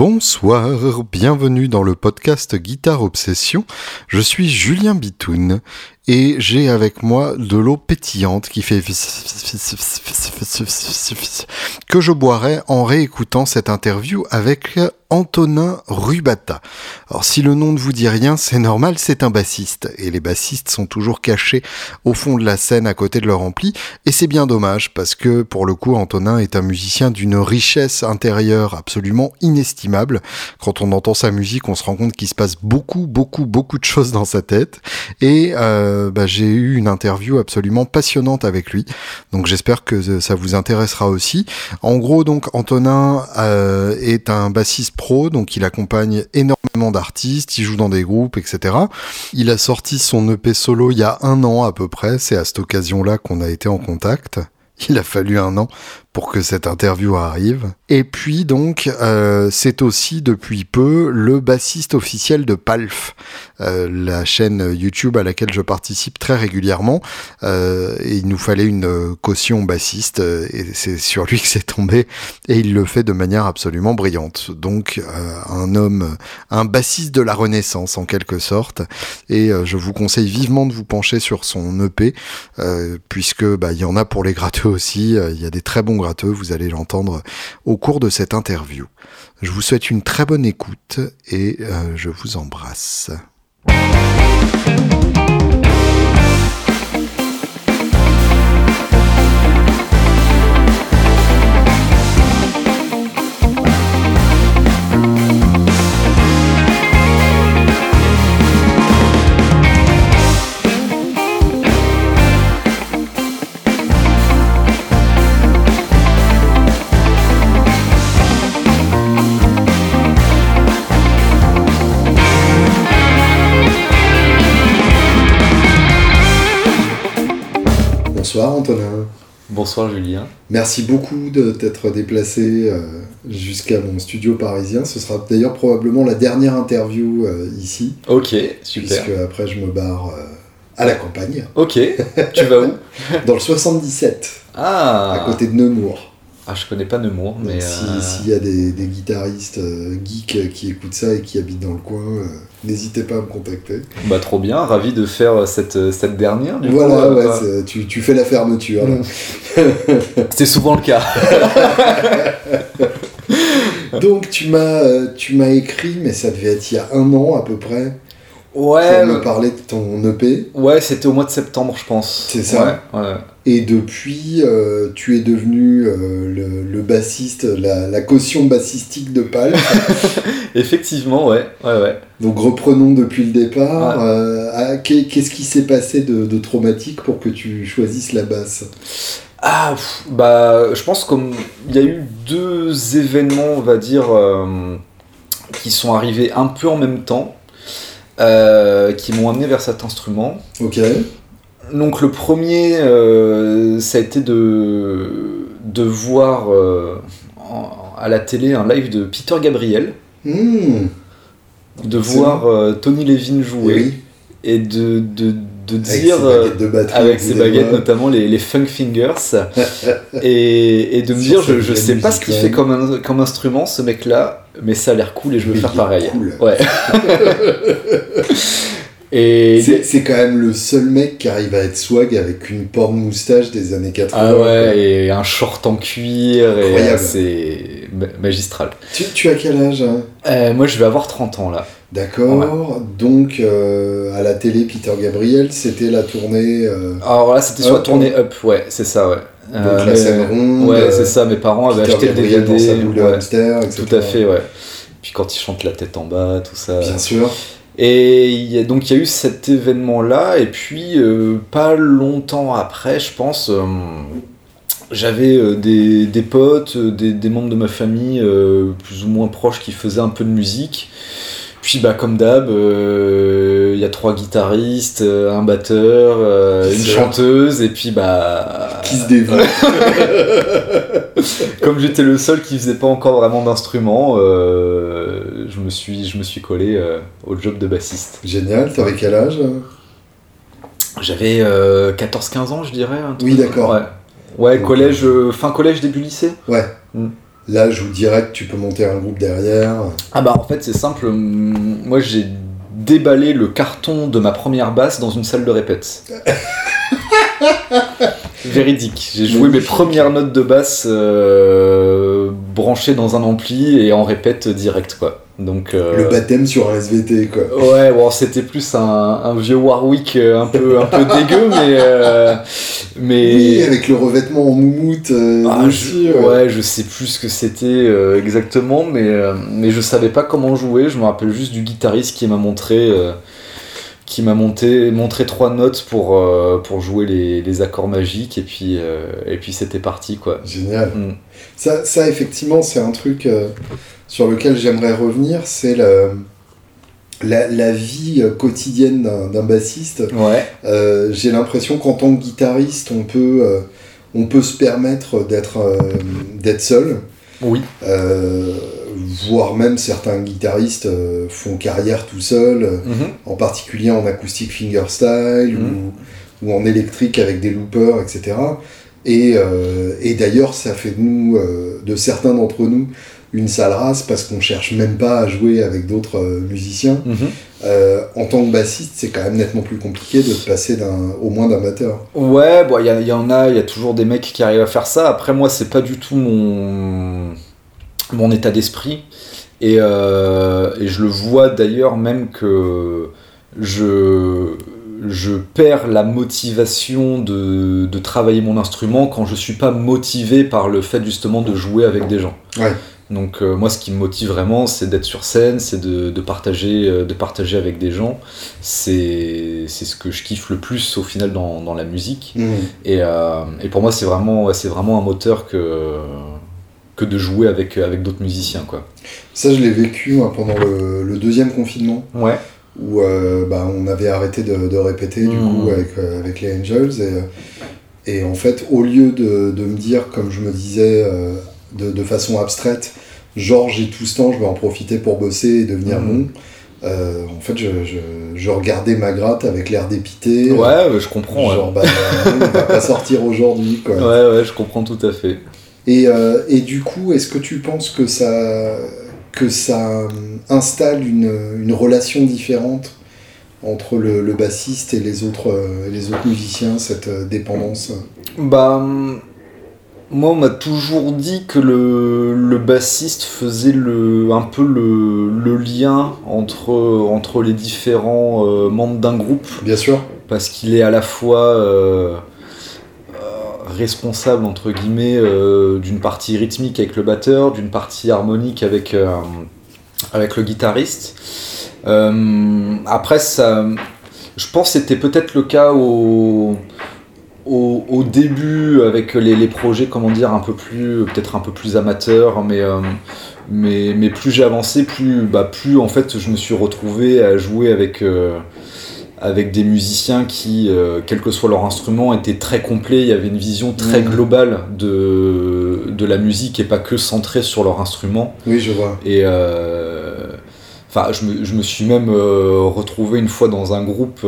Bon Bonsoir, bienvenue dans le podcast Guitare Obsession. Je suis Julien Bitoun et j'ai avec moi de l'eau pétillante qui fait que je boirai en réécoutant cette interview avec Antonin Rubata. Alors si le nom ne vous dit rien, c'est normal, c'est un bassiste et les bassistes sont toujours cachés au fond de la scène à côté de leur ampli et c'est bien dommage parce que pour le coup Antonin est un musicien d'une richesse intérieure absolument inestimable. Quand on entend sa musique, on se rend compte qu'il se passe beaucoup beaucoup beaucoup de choses dans sa tête et euh, bah, j'ai eu une interview absolument passionnante avec lui. Donc j'espère que ça vous intéressera aussi. En gros donc Antonin euh, est un bassiste pro, donc il accompagne énormément d'artistes, il joue dans des groupes, etc. Il a sorti son EP solo il y a un an à peu près, c'est à cette occasion-là qu'on a été en contact. Il a fallu un an pour que cette interview arrive. Et puis donc, euh, c'est aussi depuis peu le bassiste officiel de Palf, euh, la chaîne YouTube à laquelle je participe très régulièrement. Euh, et il nous fallait une caution bassiste, et c'est sur lui que c'est tombé. Et il le fait de manière absolument brillante. Donc, un homme, un bassiste de la Renaissance en quelque sorte. Et je vous conseille vivement de vous pencher sur son EP, puisque bah, il y en a pour les gratteux aussi. Il y a des très bons gratteux, vous allez l'entendre au cours de cette interview. Je vous souhaite une très bonne écoute et euh, je vous embrasse. Bonsoir Antonin. Bonsoir Julien. Merci beaucoup de t'être déplacé euh, jusqu'à mon studio parisien. Ce sera d'ailleurs probablement la dernière interview euh, ici. Ok, super. Puisque après je me barre euh, à la campagne. Ok, tu vas où? Dans le 77. Ah À côté de Nemours. Ah, je connais pas Nemours, mais. S'il y a des, guitaristes geeks qui écoutent ça et qui habitent dans le coin, n'hésitez pas à me contacter. Bah, trop bien, ravi de faire cette, cette dernière. Du voilà, coup, ouais, tu, tu, fais la fermeture. C'est souvent le cas. Donc, tu m'as, tu m'as écrit, mais ça devait être il y a un an à peu près. Ouais. Pour me parler de ton EP. Ouais, c'était au mois de septembre, je pense. C'est ça. Ouais, ouais. Et depuis, euh, tu es devenu euh, le, le, bassiste, la, la, caution bassistique de Pal. Effectivement, ouais. ouais, ouais. Donc reprenons depuis le départ. Ouais. Euh, Qu'est-ce qui s'est passé de, de, traumatique pour que tu choisisses la basse? Ah, pff, bah, je pense qu'il y a eu deux événements, on va dire, qui sont arrivés un peu en même temps. Qui m'ont amené vers cet instrument. Ok. Donc le premier, euh, ça a été de, de voir euh, en, à la télé un live de Peter Gabriel, mmh. de voir euh, Tony Levin jouer oui. et de, de, de avec dire ses baguettes, de batterie, avec ses baguettes notamment les, les funk fingers et, et, de me dire je, je sais pas ce qu'il fait comme, un, comme instrument ce mec là mais ça a l'air cool et je veux mais faire pareil. Cool. Ouais. et c'est quand même le seul mec qui arrive à être swag avec une porte moustache des années 80. Ah ouais, et un short en cuir, et c'est magistral. Tu, tu, as quel âge hein? Euh, Moi je vais avoir 30 ans là. D'accord, ouais. donc euh, à la télé, Peter Gabriel, c'était la tournée. Euh... Alors là, c'était sur la tournée Up, ouais, c'est ça, ouais. Donc la scène ronde. Ouais, c'est ça, mes parents avaient acheté Gabriel le DVD. Dans sa boule ouais, hamster, etc. Tout à fait, ouais. Puis quand il chante la tête en bas, tout ça. Bien sûr. Et y a, donc il y a eu cet événement-là, et puis euh, pas longtemps après, je pense, euh, j'avais euh, des, des, potes, des, des, membres de ma famille plus ou moins proches qui faisaient un peu de musique. Puis bah comme d'hab, il y a trois guitaristes, un batteur, une chanteuse et puis bah qui se dévoue. comme j'étais le seul qui faisait pas encore vraiment d'instrument, euh, je me suis je me suis collé au job de bassiste. Génial. T'avais quel âge J'avais 14-15 ans, je dirais. Oui, d'accord. Ouais. Ouais, collège, fin collège, début lycée. Ouais. Mm. Là, je vous dirais que tu peux monter un groupe derrière. Ah bah en fait c'est simple, moi j'ai déballé le carton de ma première basse dans une salle de répète. Véridique. J'ai joué mes premières notes de basse euh, branchées dans un ampli et en répète direct quoi. Donc, euh, Le baptême sur un SVT, quoi. Ouais, bon, c'était plus un, un vieux Warwick euh, un peu, un peu dégueu, mais, euh, mais. Oui, avec le revêtement en moumoute. euh, Ah, je, ouais. ouais, je sais plus ce que c'était exactement, mais, mais je savais pas comment jouer. Je me rappelle juste du guitariste qui m'a montré, qui m'a monté, montré trois notes pour, euh, pour jouer les, les accords magiques, et puis, euh, et puis c'était parti, quoi. Génial. Mm. Ça, ça, effectivement, c'est un truc euh, sur lequel j'aimerais revenir. C'est le- la, la vie quotidienne d'un d'un bassiste. Ouais, J'ai l'impression qu'en tant que guitariste, on peut, on peut se permettre d'être d'être seul. oui, voire même certains guitaristes euh, font carrière tout seuls, euh, Mhm. en particulier en acoustique fingerstyle Mhm. ou, ou en électrique avec des loopers, etc. Et, euh, et d'ailleurs, ça fait de nous, de certains d'entre nous, une sale race parce qu'on cherche même pas à jouer avec d'autres euh, musiciens. Mhm. Euh, en tant que bassiste, c'est quand même nettement plus compliqué de se passer d'un, au moins d'un batteur. Ouais, bon, il y, a- y en a, il y a toujours des mecs qui arrivent à faire ça. Après, moi, c'est pas du tout mon, mon état d'esprit. Et, euh, et je le vois d'ailleurs même que je, je perds la motivation de, de travailler mon instrument quand je suis pas motivé par le fait justement de jouer avec des gens. Ouais. Donc euh, moi ce qui me motive vraiment c'est d'être sur scène, c'est de, de partager, euh, de partager avec des gens. C'est ce que je kiffe le plus au final dans, dans la musique. Et, euh, et pour moi c'est vraiment, ouais, vraiment un moteur que, que de jouer avec, avec d'autres musiciens. Quoi. Ça, je l'ai vécu moi, pendant le, le deuxième confinement. Ouais. où euh, bah, on avait arrêté de, de répéter du coup avec, euh, avec les Angels et, euh, et en fait au lieu de, de me dire comme je me disais euh, de, de façon abstraite genre j'ai tout ce temps je vais en profiter pour bosser et devenir Mhm. bon euh, en fait je, je, je regardais ma gratte avec l'air dépité Ouais, euh, je comprends. ouais. genre bah, on va pas sortir aujourd'hui quoi Ouais, ouais, je comprends tout à fait. Et, euh, et du coup, est-ce que tu penses que ça, que ça euh, installe une, une relation différente entre le, le bassiste et les autres, euh, les autres musiciens, cette dépendance Bah, hum, moi, on m'a toujours dit que le, le bassiste faisait le, un peu le, le lien entre, entre les différents euh, membres d'un groupe, Bien sûr. parce qu'il est à la fois euh, responsable, entre guillemets, euh, d'une partie rythmique avec le batteur, d'une partie harmonique avec, euh, avec le guitariste. Euh, après, ça, je pense que c'était peut-être le cas au, au, début avec les, projets, comment dire, un peu plus, peut-être un peu plus amateurs, mais, mais, mais plus j'ai avancé, plus, bah, plus en fait je me suis retrouvé à jouer avec, avec des musiciens qui, euh, quel que soit leur instrument, étaient très complets. Il y avait une vision très Mhm. globale de, de la musique et pas que centrée sur leur instrument. Oui, je vois. Et euh, enfin, je me, je me suis même euh, retrouvé une fois dans un groupe,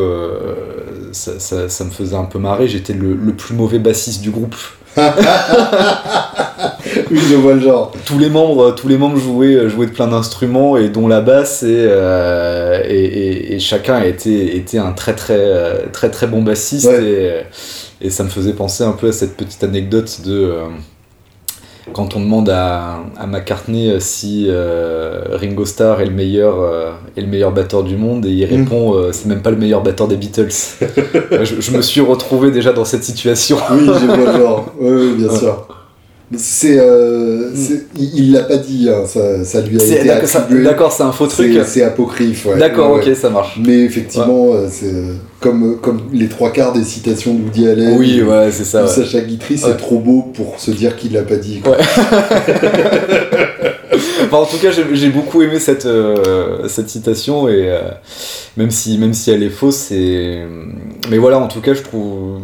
ça, ça- ça me faisait un peu marrer, j'étais le, le plus mauvais bassiste du groupe. Oui, je vois le genre. Tous les membres, tous les membres jouaient, jouaient de plein d'instruments et dont la basse et, euh, et, et- et chacun été, était un très très euh, très très bon bassiste Ouais. et, et ça me faisait penser un peu à cette petite anecdote de euh, quand on demande à, à McCartney euh, si euh, Ringo Starr est le meilleur euh, est le meilleur batteur du monde et il Mm. répond euh, c'est même pas le meilleur batteur des Beatles. je, je me suis retrouvé déjà dans cette situation. Oui, je vois le genre. Oui, oui, bien Ouais. sûr. C'est, euh, c'est- il l'a pas dit, hein, ça, ça lui a été attribué. d'accord, c'est un faux truc. C'est- apocryphe. ouais. D'accord, Ouais, ok, ça marche. Mais effectivement, euh, c'est euh, comme, comme les trois quarts des citations de Woody Allen. Oui, ouais, c'est ça. Sacha Guitry, c'est trop beau pour se dire qu'il l'a pas dit. quoi. Enfin, en tout cas, j'ai beaucoup aimé cette, euh, cette citation et euh, même si même si elle est fausse, c'est mais voilà, en tout cas, je trouve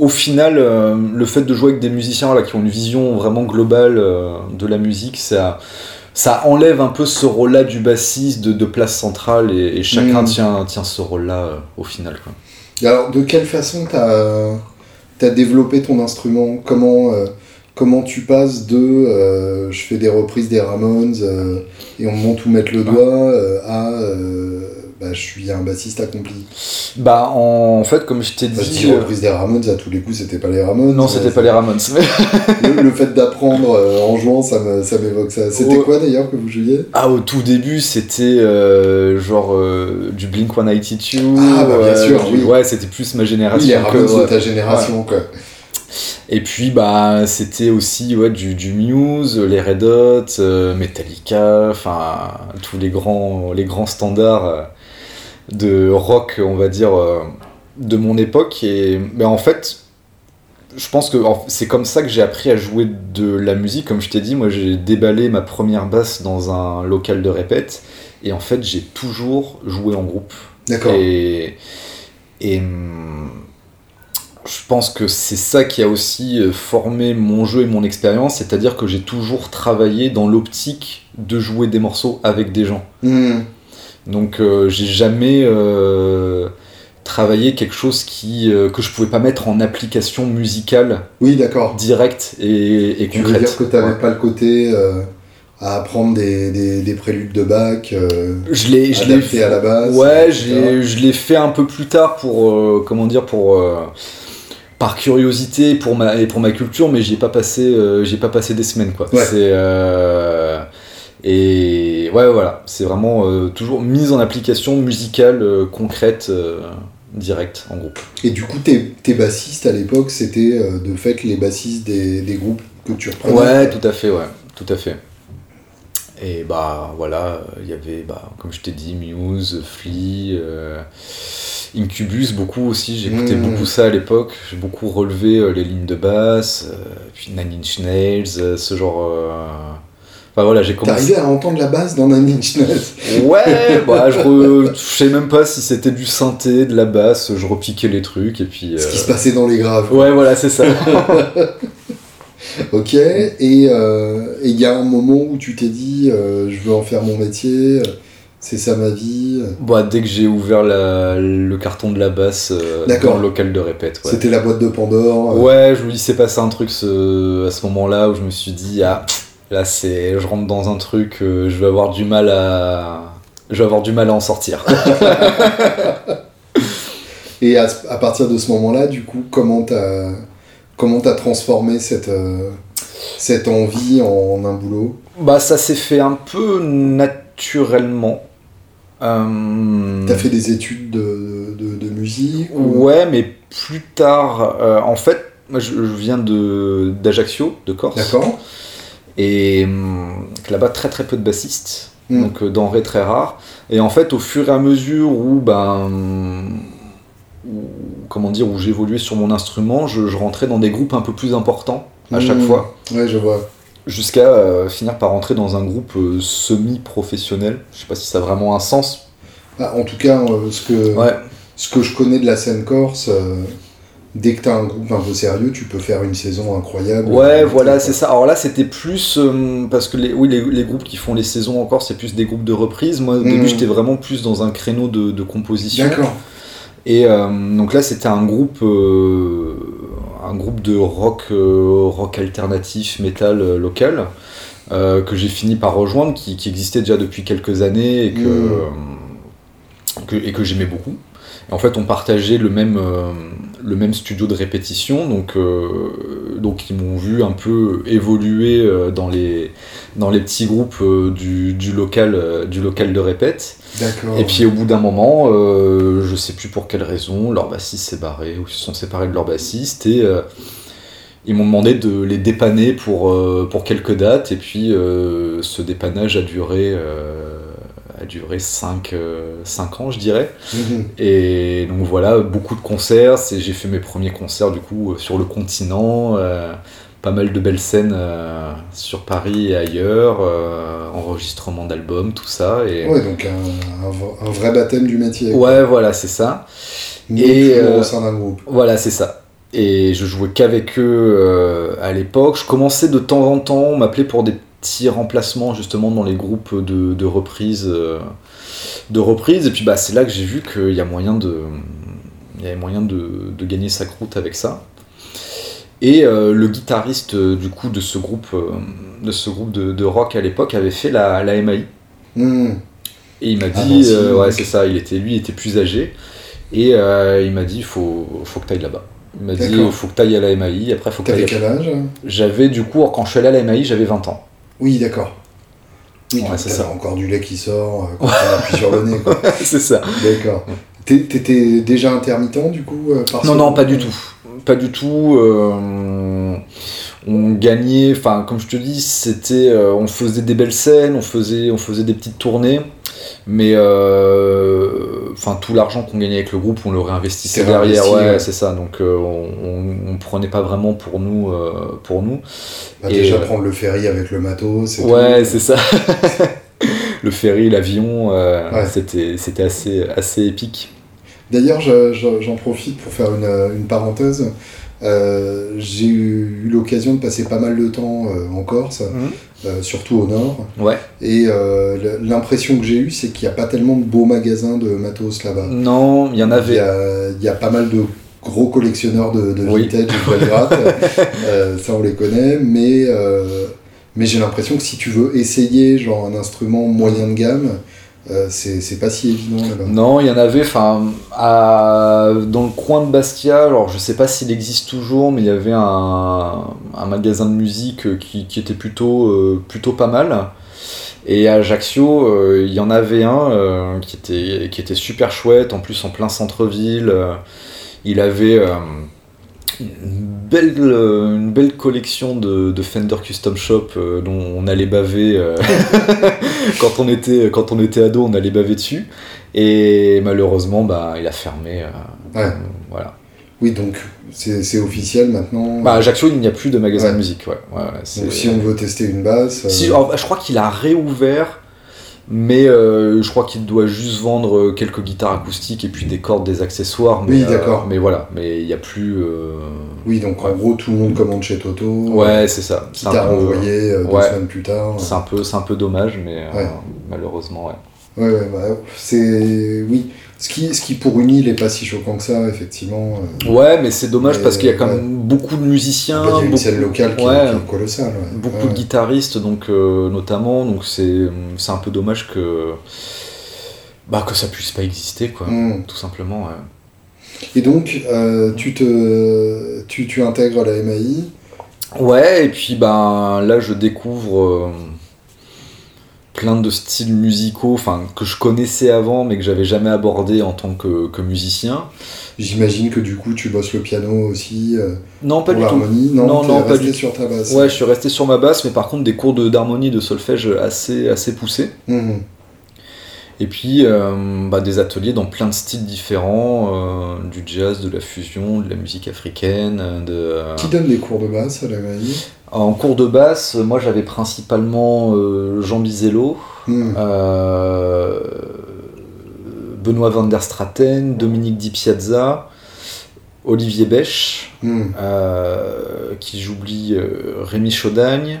au final euh, le fait de jouer avec des musiciens là qui ont une vision vraiment globale euh, de la musique, ça ça enlève un peu ce rôle-là du bassiste de, de place centrale et, et chacun Mm. tient tient ce rôle-là euh, au final quoi. Et Alors, de quelle façon t'as as développé ton instrument? Comment comment tu passes de je fais des reprises des Ramones et on me montre où mettre le doigt à bah, je suis un bassiste accompli Bah, en, fait, comme je t'ai Bah, dit. dis euh, reprise des Ramones, à tous les coups, c'était pas les Ramones. Non, c'était pas les Ramones. le, le fait d'apprendre euh, en jouant, ça me- ça m'évoque ça. C'était quoi d'ailleurs que vous jouiez? Ah, au tout début, c'était euh, genre euh, du Blink 182. Ah, bah, bien sûr, oui. Ouais, c'était plus ma Oui, génération. les que- Ramones de ta génération, quoi. Et puis, bah, c'était aussi ouais, du, du Muse, les Red Hot, euh, Metallica, enfin, tous les grands, les grands standards de rock, on va dire, euh, de mon époque. Et mais en fait, je pense que c'est comme ça que j'ai appris à jouer de la musique. Comme je t'ai dit, moi, j'ai déballé ma première basse dans un local de répète. Et en fait, j'ai toujours joué en groupe. D'accord. Et, et hum, je pense que c'est ça qui a aussi euh, formé mon jeu et mon expérience, c'est-à-dire que j'ai toujours travaillé dans l'optique de jouer des morceaux avec des gens. Hmm. Donc euh, j'ai jamais euh, travaillé quelque chose qui, euh, que je pouvais pas mettre en application musicale Oui, d'accord. directe et, et Tu veux concrète. dire que tu n'avais Ouais. pas le côté euh, à apprendre des, des, des préludes de Bach, euh, Je l'ai, je l'ai adapté à la base Ouais, etc. je l'ai- fait un peu plus tard pour, comment dire, pour, par curiosité pour ma, et pour ma culture, mais j'y ai pas passé, euh, j'y ai pas passé des semaines, quoi. Ouais. C'est, euh, et ouais, voilà, c'est vraiment euh, toujours mise en application musicale euh, concrète, euh, directe, en groupe. Et du coup, tes, tes bassistes à l'époque, c'était de fait les bassistes des, des groupes que tu reprenais? Ouais, tout à fait, ouais, tout à fait. Et bah voilà, il y avait, bah, comme je t'ai dit, Muse, Flea, euh, Incubus, beaucoup aussi, j'écoutais Mm. beaucoup ça à l'époque, j'ai beaucoup relevé euh, les lignes de basse, euh, puis Nine Inch Nails, ce genre... Enfin voilà, j'ai commencé... T'arrivais à entendre la basse dans Nine Inch Ouais, bah je, re- je sais même pas si c'était du synthé, de la basse, je repiquais les trucs et puis... Ce qui euh, se passait dans les graves. Ouais, voilà, c'est ça. Ok, et euh, et il y a un moment où tu t'es dit, euh, je veux en faire mon métier, c'est ça ma vie. Bah, dès que j'ai ouvert la- le carton de la basse euh, dans le local de répète. Ouais, C'était la boîte de Pandore. euh, ouais je, il s'est passé un truc ce- à ce moment-là où je me suis dit, ah, là, c'est, je rentre dans un truc, euh, je vais avoir du mal à. Je vais avoir du mal à en sortir. Et à, partir de ce moment-là, du coup, comment t'as comment t'as transformé cette, euh, cette envie en un boulot? Bah, ça s'est fait un peu naturellement. Euh, T'as fait des études de, de, de musique ou- Ouais, mais plus tard, euh, en fait, moi je, je viens de, d'Ajaccio, de Corse. D'accord. Et hum, là-bas, très très peu de bassistes, Mm. donc euh, denrées très rares. Et en fait, au fur et à mesure où, ben, où- comment dire, où j'évoluais sur mon instrument, je, je rentrais dans des groupes un peu plus importants à chaque Mm. fois, Ouais, je vois. jusqu'à euh, finir par rentrer dans un groupe euh, semi-professionnel. Je sais pas si ça a vraiment un sens. Ah, en tout cas, ce, que, Ouais, ce que je connais de la scène corse, euh, dès que t'as un groupe un peu sérieux, tu peux faire une saison incroyable. ouais, voilà, c'est ça. Alors là, c'était plus euh, parce que les, oui, les, les groupes qui font les saisons encore, c'est plus des groupes de reprise. Moi, au début, j'étais vraiment plus dans un créneau de, de composition. D'accord. Et euh, donc là, c'était un groupe, euh, un groupe de rock, rock alternatif, métal euh, local, que j'ai fini par rejoindre, qui, qui existait déjà depuis quelques années et que, Mm. euh, que- et que j'aimais beaucoup. Et en fait, on partageait le même, le même studio de répétition, donc, euh, donc ils m'ont vu un peu évoluer euh, dans, les, dans les petits groupes euh, du, du, local, du local de répète. Et puis au bout d'un moment, euh, je sais plus pour quelle raison, leur bassiste s'est barré ou ils se sont séparés de leur bassiste et euh, ils m'ont demandé de les dépanner pour, pour quelques dates et puis ce dépannage a duré, a duré 5, ans je dirais. Mhm. Et donc voilà, beaucoup de concerts, j'ai fait mes premiers concerts du coup euh, sur le continent, euh, pas mal de belles scènes euh, sur Paris et ailleurs, euh, enregistrement d'albums, tout ça. Et... Ouais, donc un, un v- un vrai baptême du métier. Ouais, voilà, c'est ça. Mais Et, toujours euh, au sein d'un groupe. Voilà, c'est ça. Et je jouais qu'avec eux euh, à l'époque. Je commençais de temps en temps, on m'appelait pour des petits remplacements justement dans les groupes de, de reprises. euh, de reprises. Et puis bah, c'est là que j'ai vu qu'il y a moyen de, il y avait moyen de, de gagner sa croûte avec ça. Et le guitariste du coup de ce groupe, de, ce groupe de, rock à l'époque avait fait la, la MAI. Hmm. Et il m'a dit, ouais c'est ça, il était, lui il était plus âgé. Et il m'a dit, il faut, faut que tu ailles là-bas. Il m'a dit, il faut que tu ailles à la MAI, après faut que tu quel âge? J'avais du coup, quand je suis allé à la MAI, j'avais 20 ans. Oui, d'accord. Oui, c'est ça. encore du lait qui sort euh, quand on appuie sur le nez. c'est ça. D'accord. T'étais déjà intermittent du coup euh, Non, non, pas du tout. Pas du tout. Euh, on gagnait, enfin, comme je te dis, c'était, on faisait des belles scènes, on faisait, on faisait des petites tournées. Mais euh, enfin, tout l'argent qu'on gagnait avec le groupe, on le réinvestissait derrière. ouais, c'est ça. Donc euh, on, on, prenait pas vraiment pour nous. Euh, pour nous. Bah, déjà prendre le ferry avec le matos. Ouais, c'est ça. le ferry, l'avion, c'était c'était assez assez épique. D'ailleurs, j'en profite pour faire une, une parenthèse. Euh, j'ai eu, l'occasion de passer pas mal de temps euh, en Corse, mhm. Euh, surtout au nord. Ouais. Et l'impression que j'ai eue, c'est qu'il n'y a pas tellement de beaux magasins de matos là-bas. Non, il y en avait. Il y, a, pas mal de gros collectionneurs de, de vintage de ça, on les connaît, mais, mais j'ai l'impression que si tu veux essayer genre un instrument moyen de gamme, euh, c'est pas si évident là-bas. Non, il y en avait, enfin, dans le coin de Bastia, alors je sais pas s'il existe toujours, mais il y avait un, magasin de musique qui, était plutôt, euh, plutôt pas mal. Et à Ajaccio, euh, il y en avait un qui, était, qui était super chouette, en plus en plein centre-ville. il avait une belle, euh, une belle collection de, de, Fender Custom Shop euh, dont on allait baver euh, quand, on était, quand on était ado, on allait baver dessus. Et malheureusement, bah, il a fermé. voilà. Oui, donc c'est officiel maintenant. Bah, à Ajaccio, il n'y a plus de magasin de musique. Ouais. donc si on veut tester une basse. Si, je crois qu'il a réouvert mais euh, je crois qu'il doit juste vendre euh, quelques guitares acoustiques et puis des cordes, des accessoires. Mais, oui, d'accord. Euh, mais voilà, mais il n'y a plus. Oui, donc en gros, tout le monde commande chez Toto. Ouais, c'est ça. Qui t'a renvoyé deux semaines plus tard. C'est un, peu, un peu dommage, mais malheureusement, ouais. Ouais, ouais, bah, c'est. Oui. Ce qui, ce qui pour une île n'est pas si choquant que ça, effectivement. Euh. Ouais, mais c'est dommage parce qu'il y a quand même beaucoup de musiciens. Il y a une beaucoup, scène locale qui, est colossale. Beaucoup de guitaristes, donc, euh, notamment, donc c'est un peu dommage que, bah, que ça puisse pas exister, quoi, mm. tout simplement. Et donc, euh, tu, te, tu, tu intègres la MAI Ouais, et puis ben, là je découvre plein de styles musicaux enfin que je connaissais avant mais que j'avais jamais abordé en tant que, que musicien. J'imagine que du coup tu bosses le piano aussi. Euh, non, pas du tout. Non, non, non pas du sur ta basse. Ouais, je suis resté sur ma basse, mais par contre des cours d'harmonie, de, solfège assez, assez poussés. Mmh. Et puis euh, bah, des ateliers dans plein de styles différents, euh, du jazz, de la fusion, de la musique africaine. De, Qui donne des cours de basse à la MAI en cours de basse, moi j'avais principalement euh, Jean Bizello, hmm. Benoît van der Straten, Dominique Di Piazza, Olivier Bech, hmm. euh, qui j'oublie Rémi Chaudagne,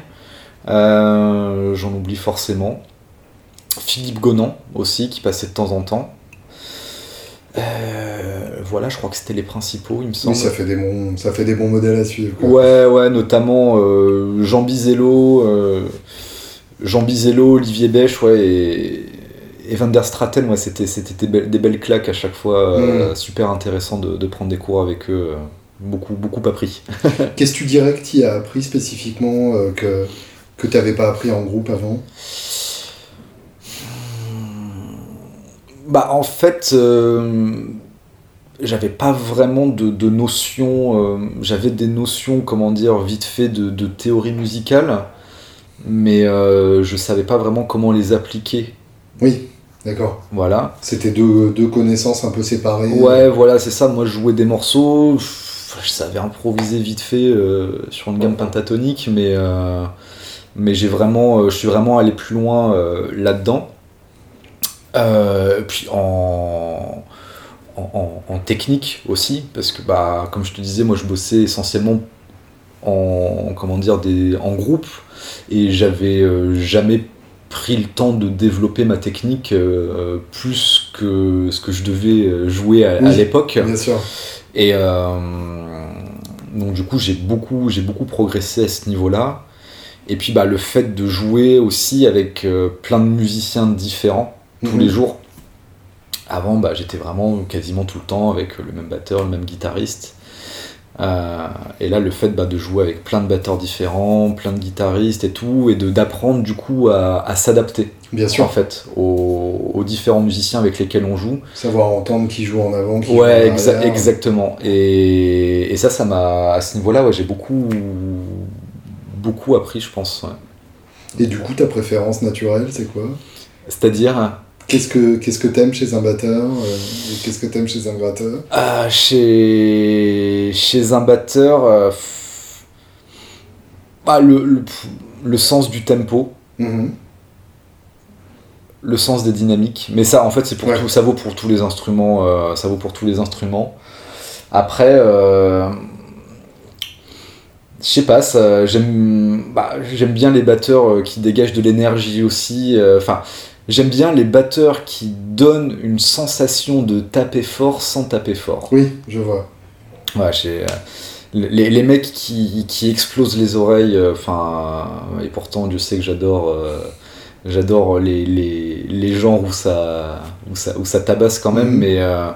j'en oublie forcément, Philippe Gonan aussi qui passait de temps en temps. Euh, voilà, je crois que c'était les principaux, il me semble. Oui, ça fait des bons, ça fait des bons modèles à suivre. Ouais, ouais, notamment euh, Jean Bizello, euh, Jean Bizello, Olivier Bech, ouais, et, Van der Straten, ouais, c'était, c'était des, belles, claques à chaque fois, mm. super intéressant de, prendre des cours avec eux, beaucoup, beaucoup appris. Qu'est-ce que tu dirais que tu as appris spécifiquement que, que tu n'avais pas appris en groupe avant? Bah, en fait, euh, j'avais pas vraiment de, de notions. Euh, j'avais des notions, comment dire, vite fait de, de théorie musicale, mais euh, je savais pas vraiment comment les appliquer. Oui, d'accord. Voilà. C'était deux, deux, connaissances un peu séparées. Ouais, voilà, c'est ça. Moi, je jouais des morceaux. Je savais improviser vite fait sur une gamme pentatonique, mais, mais j'ai vraiment, je suis vraiment allé plus loin là-dedans. Euh, puis en, en, technique aussi, parce que bah, comme je te disais, moi je bossais essentiellement en, comment dire, des, en groupe et j'avais euh, jamais pris le temps de développer ma technique euh, plus que ce que je devais jouer à, l'époque. Bien sûr. Et donc du coup, j'ai beaucoup, j'ai beaucoup progressé à ce niveau-là. Et puis bah, le fait de jouer aussi avec plein de musiciens différents tous Mhm. les jours. Avant, bah, j'étais vraiment quasiment tout le temps avec le même batteur, le même guitariste. Euh, et là, le fait bah, de jouer avec plein de batteurs différents, plein de guitaristes et tout, et d'apprendre du coup à, à s'adapter Bien en sûr. fait aux, aux différents musiciens avec lesquels on joue. Savoir entendre qui joue en avant, qui joue en Ouais, exa- arrière. exactement. Et, et ça, ça m'a à ce niveau-là, ouais, j'ai beaucoup beaucoup appris, je pense. ouais. Et du coup, ta préférence naturelle, c'est quoi? C'est-à-dire Qu'est-ce que qu'est-ce que t'aimes chez un batteur euh, et qu'est-ce que t'aimes chez un gratteur? Euh, chez chez un batteur, euh, bah, le, le, le sens du tempo. Mhm. le sens des dynamiques. Mais ça, en fait, c'est pour Ouais. tout, ça vaut pour tous les instruments. euh, ça vaut pour tous les instruments. Après, euh, je sais pas, j'aime, bah, j'aime bien les batteurs qui dégagent de l'énergie aussi. Enfin, j'aime bien les batteurs qui donnent une sensation de taper fort sans taper fort. Oui, je vois. Ouais, j'ai, euh, les, les mecs qui, qui explosent les oreilles, euh, enfin, et pourtant Dieu sait que j'adore, euh, j'adore les, les, les genres où ça, où ça, où ça tabasse quand même, Mhm. mais, euh,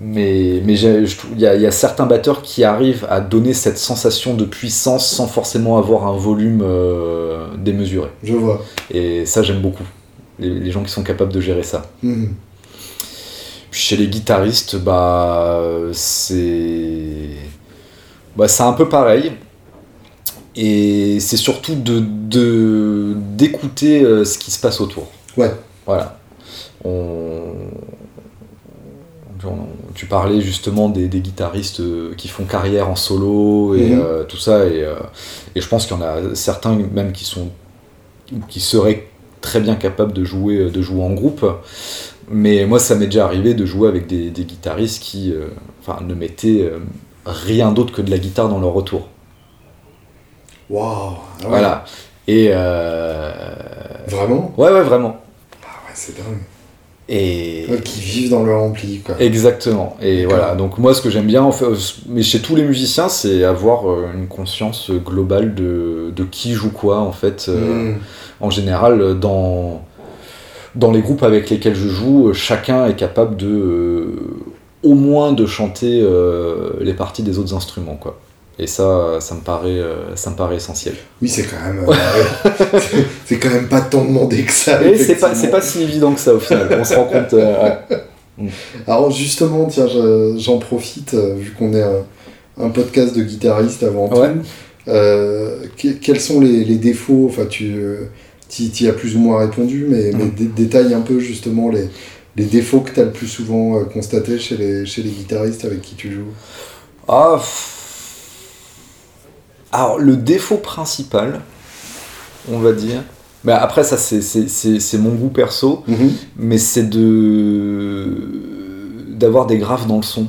mais, mais il y a, y a certains batteurs qui arrivent à donner cette sensation de puissance sans forcément avoir un volume euh, démesuré. Je vois. Et ça, j'aime beaucoup. Les, les gens qui sont capables de gérer ça. Mhm. Puis chez les guitaristes, bah, c'est bah, un peu pareil. Et c'est surtout de de- d'écouter euh, ce qui se passe autour. Ouais. Voilà. On... Tu parlais justement des, des guitaristes euh, qui font carrière en solo et Mhm. euh, tout ça. Et, euh, et je pense qu'il y en a certains même qui sont qui seraient très bien capables de jouer, de jouer en groupe. Mais moi, ça m'est déjà arrivé de jouer avec des, des guitaristes qui euh, enfin, ne mettaient euh, rien d'autre que de la guitare dans leur retour. Waouh. Ah ouais. Voilà. Et. euh, Vraiment? Ouais, ouais, vraiment. Ah ouais, c'est dingue. Et. Ouais, qui vivent dans leur ampli, quoi. Exactement. Et voilà. Donc, moi, ce que j'aime bien, en fait, mais chez tous les musiciens, c'est avoir euh, une conscience globale de, de qui joue quoi, en fait. euh, Mhm. en général, dans, dans les groupes avec lesquels je joue, euh, chacun est capable de, euh, au moins, de chanter euh, les parties des autres instruments, quoi. Et ça, ça me paraît, euh, ça me paraît essentiel. Oui, c'est quand même. euh. C'est- quand même pas tant demandé que ça. Et c'est pas, pas si évident que ça au final. On se rend compte. euh, ouais. Alors justement, tiens, je- j'en profite, vu qu'on est un, un podcast de guitaristes avant Ouais. tout. Euh, que- quels sont les, les défauts Enfin, tu y as plus ou moins répondu, mais, mais dé- détaille un peu justement les, les défauts que tu as le plus souvent constatés chez les, chez les guitaristes avec qui tu joues? Ah, pff. Alors, le défaut principal, on va dire. Mais après, ça, c'est- c'est c'est- c'est mon goût perso. mais c'est de d'avoir des graves dans le son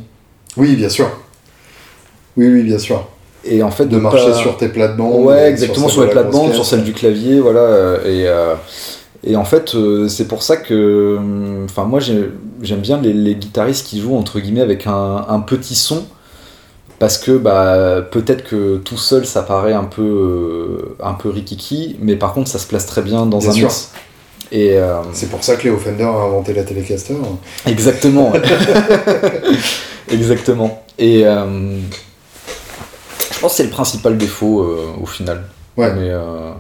Oui, bien sûr. Oui, oui, bien sûr. et en fait De de marcher pas- sur tes plates-bandes. ouais exactement sur, les la plates-bandes sur celle du clavier voilà euh, et euh, et en fait euh, c'est pour ça que enfin moi j'ai- j'aime bien les, les guitaristes qui jouent entre guillemets avec un, un petit son parce que bah peut-être que tout seul ça paraît un peu euh, un peu rikiki mais par contre ça se place très bien dans Bien un sûr. mix et euh, C'est pour ça que Léo Fender a inventé la Telecaster. Exactement. ouais. Exactement. Et euh, je pense que c'est le principal défaut euh, au final. Ouais. Mais, euh,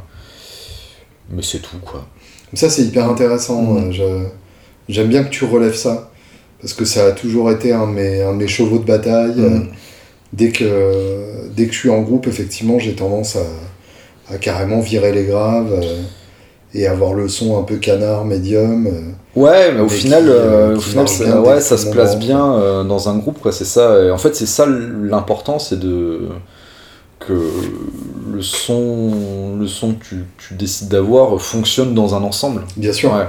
mais c'est tout quoi. Ça, c'est hyper intéressant. Je- J'aime bien que tu relèves ça. Parce que ça a toujours été un de mes, un de mes chevaux de bataille. euh, Mhm. Dès que, dès que je suis en groupe, effectivement, j'ai tendance à, à carrément virer les graves euh, et avoir le son un peu canard, médium. euh. Ouais, mais au final, qui, euh, au final, ça, ouais, ça se place bien euh, dans un groupe. C'est ça. Et en fait, c'est ça l'important, c'est de que le son, le son que tu, tu décides d'avoir fonctionne dans un ensemble. Bien sûr. Ouais.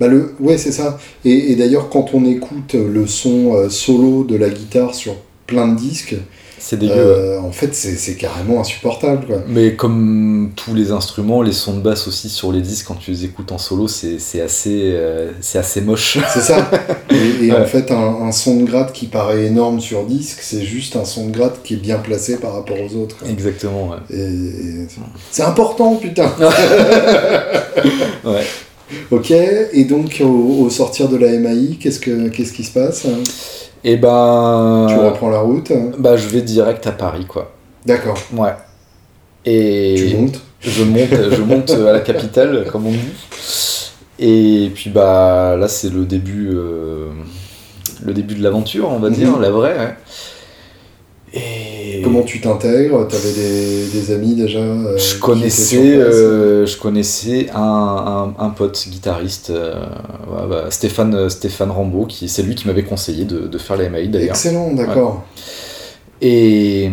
Bah le, ouais, c'est ça. Et, et d'ailleurs, quand on écoute le son solo de la guitare sur plein de disques. C'est dégueu. Euh, en fait, c'est carrément insupportable. Quoi. Mais comme tous les instruments, les sons de basse aussi sur les disques, quand tu les écoutes en solo, c'est c'est assez, euh, c'est assez moche. C'est ça. Et, et Ouais. en fait, un, un son de gratte qui paraît énorme sur disque, c'est juste un son de gratte qui est bien placé par rapport aux autres. quoi. Exactement, ouais. Et, et c'est important, putain. ouais. Ok. Et donc, au, au sortir de la MAI, qu'est-ce que qu'est-ce qui se passe hein Et ben. Tu reprends la route. hein Bah, je vais direct à Paris, quoi. D'accord. Ouais. Et. Tu montes. Je monte, je monte à la capitale, comme on dit. Et puis bah là c'est le début, euh, le début de l'aventure, on va Mhm. dire, la vraie. ouais. Et Comment tu t'intègres T'avais des, des amis déjà euh, je connaissais, euh, je connaissais un, un, un pote guitariste, euh, ouais, bah, Stéphane, Stéphane Rambaud, qui c'est lui qui m'avait conseillé de, de faire la MAI d'ailleurs. Excellent, d'accord. Et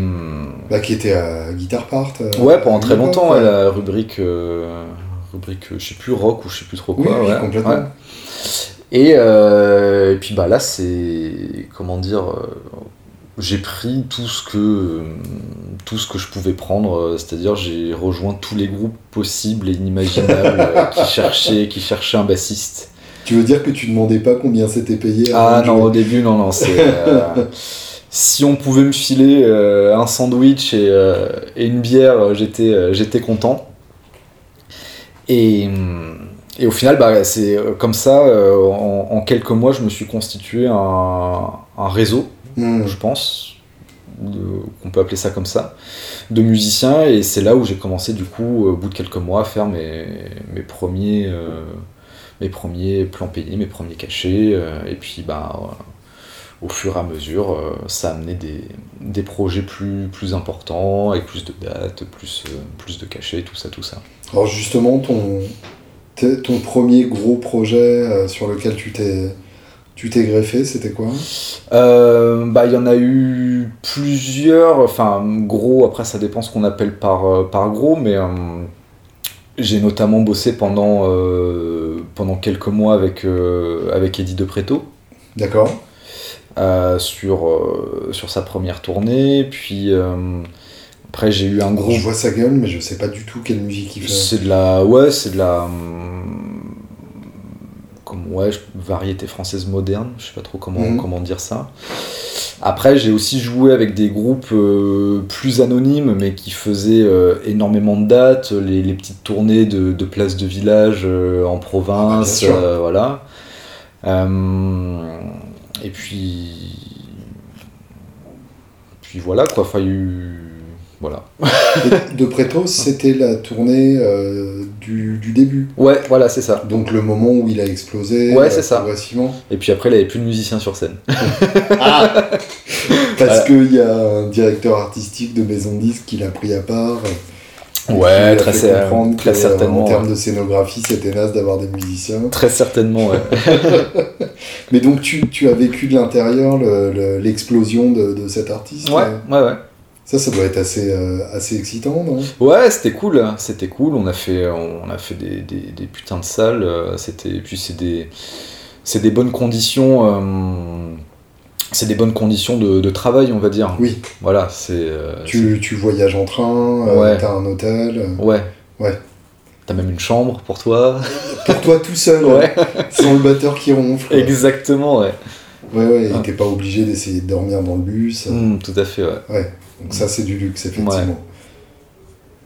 Bah, qui était à Guitar Part. ouais, pendant très longtemps, ouais. la rubrique, rubrique, je sais plus rock ou je sais plus trop quoi. oui, complètement. Et, et puis bah là, c'est comment dire, j'ai pris tout ce que tout ce que je pouvais prendre, euh, c'est-à-dire j'ai rejoint tous les groupes possibles et inimaginables euh, qui cherchaient qui cherchaient un bassiste. Tu veux dire que tu demandais pas combien c'était payé Ah non, au début non non, c'est euh, si on pouvait me filer euh, un sandwich et, euh, et une bière, j'étais j'étais content. Et et au final, bah, c'est comme ça, en, en quelques mois, je me suis constitué un, un réseau, Hmm. je pense, qu'on peut appeler ça comme ça, de musiciens. Et c'est là où j'ai commencé, du coup, au bout de quelques mois, à faire mes, mes, premiers, euh, mes premiers plans payés, mes premiers cachets. euh, et puis, bah, euh, au fur et à mesure, euh, ça a amené des, des projets plus, plus importants, avec plus de dates, plus, euh, plus de cachets, tout ça, tout ça. Alors justement, ton, ton premier gros projet euh, sur lequel tu t'es tu t'es greffé, c'était quoi Euh, bah, il y en a eu plusieurs, enfin gros, après ça dépend ce qu'on appelle par, euh, par gros, mais euh, j'ai notamment bossé pendant, euh, pendant quelques mois avec, avec Eddie Depreto D'accord. sur, sur sa première tournée, puis après j'ai eu un gros... je vois sa gueule, mais je sais pas du tout quelle musique il fait. C'est de la... Ouais, c'est de la... Comme, ouais, variété française moderne, je sais pas trop comment, Mhm. comment dire ça. Après, j'ai aussi joué avec des groupes euh, plus anonymes, mais qui faisaient euh, énormément de dates, les, les petites tournées de, de places de village euh, en province, Ah voilà. Et puis... Puis voilà, quoi, enfin, eu... Voilà. De Preto, c'était la tournée du, du début. Ouais, voilà, c'est ça. Donc le moment où il a explosé Ouais, euh, c'est ça. progressivement. Et puis après, il n'y avait plus de musiciens sur scène. Ah Parce Voilà. qu'il y a un directeur artistique de maison de disques qui l'a pris à part. Ouais, très, fait cer- comprendre très que, certainement. En termes ouais. de scénographie, c'était naze d'avoir des musiciens. Très certainement, ouais. Mais donc tu, tu as vécu de l'intérieur le- le- l'explosion de, de cet artiste. ouais, euh, ouais, ouais. Ça, ça doit être assez, euh, assez excitant, non? Ouais, c'était cool, hein. c'était cool. On a fait, on a fait des, des, des putains de salles. euh, C'était, et puis c'est des, c'est des bonnes conditions. euh, c'est des bonnes conditions de, de travail, on va dire. Oui. Voilà, c'est. euh, Tu, tu voyages en train, Ouais. t'as un hôtel. Ouais. Ouais. T'as même une chambre pour toi. Pour toi tout seul, Ouais. sans le batteur qui ronfle. Exactement, ouais. Ouais, ouais, et Ah. t'es pas obligé d'essayer de dormir dans le bus. Mm, tout à fait, ouais. Donc ça, c'est du luxe, effectivement.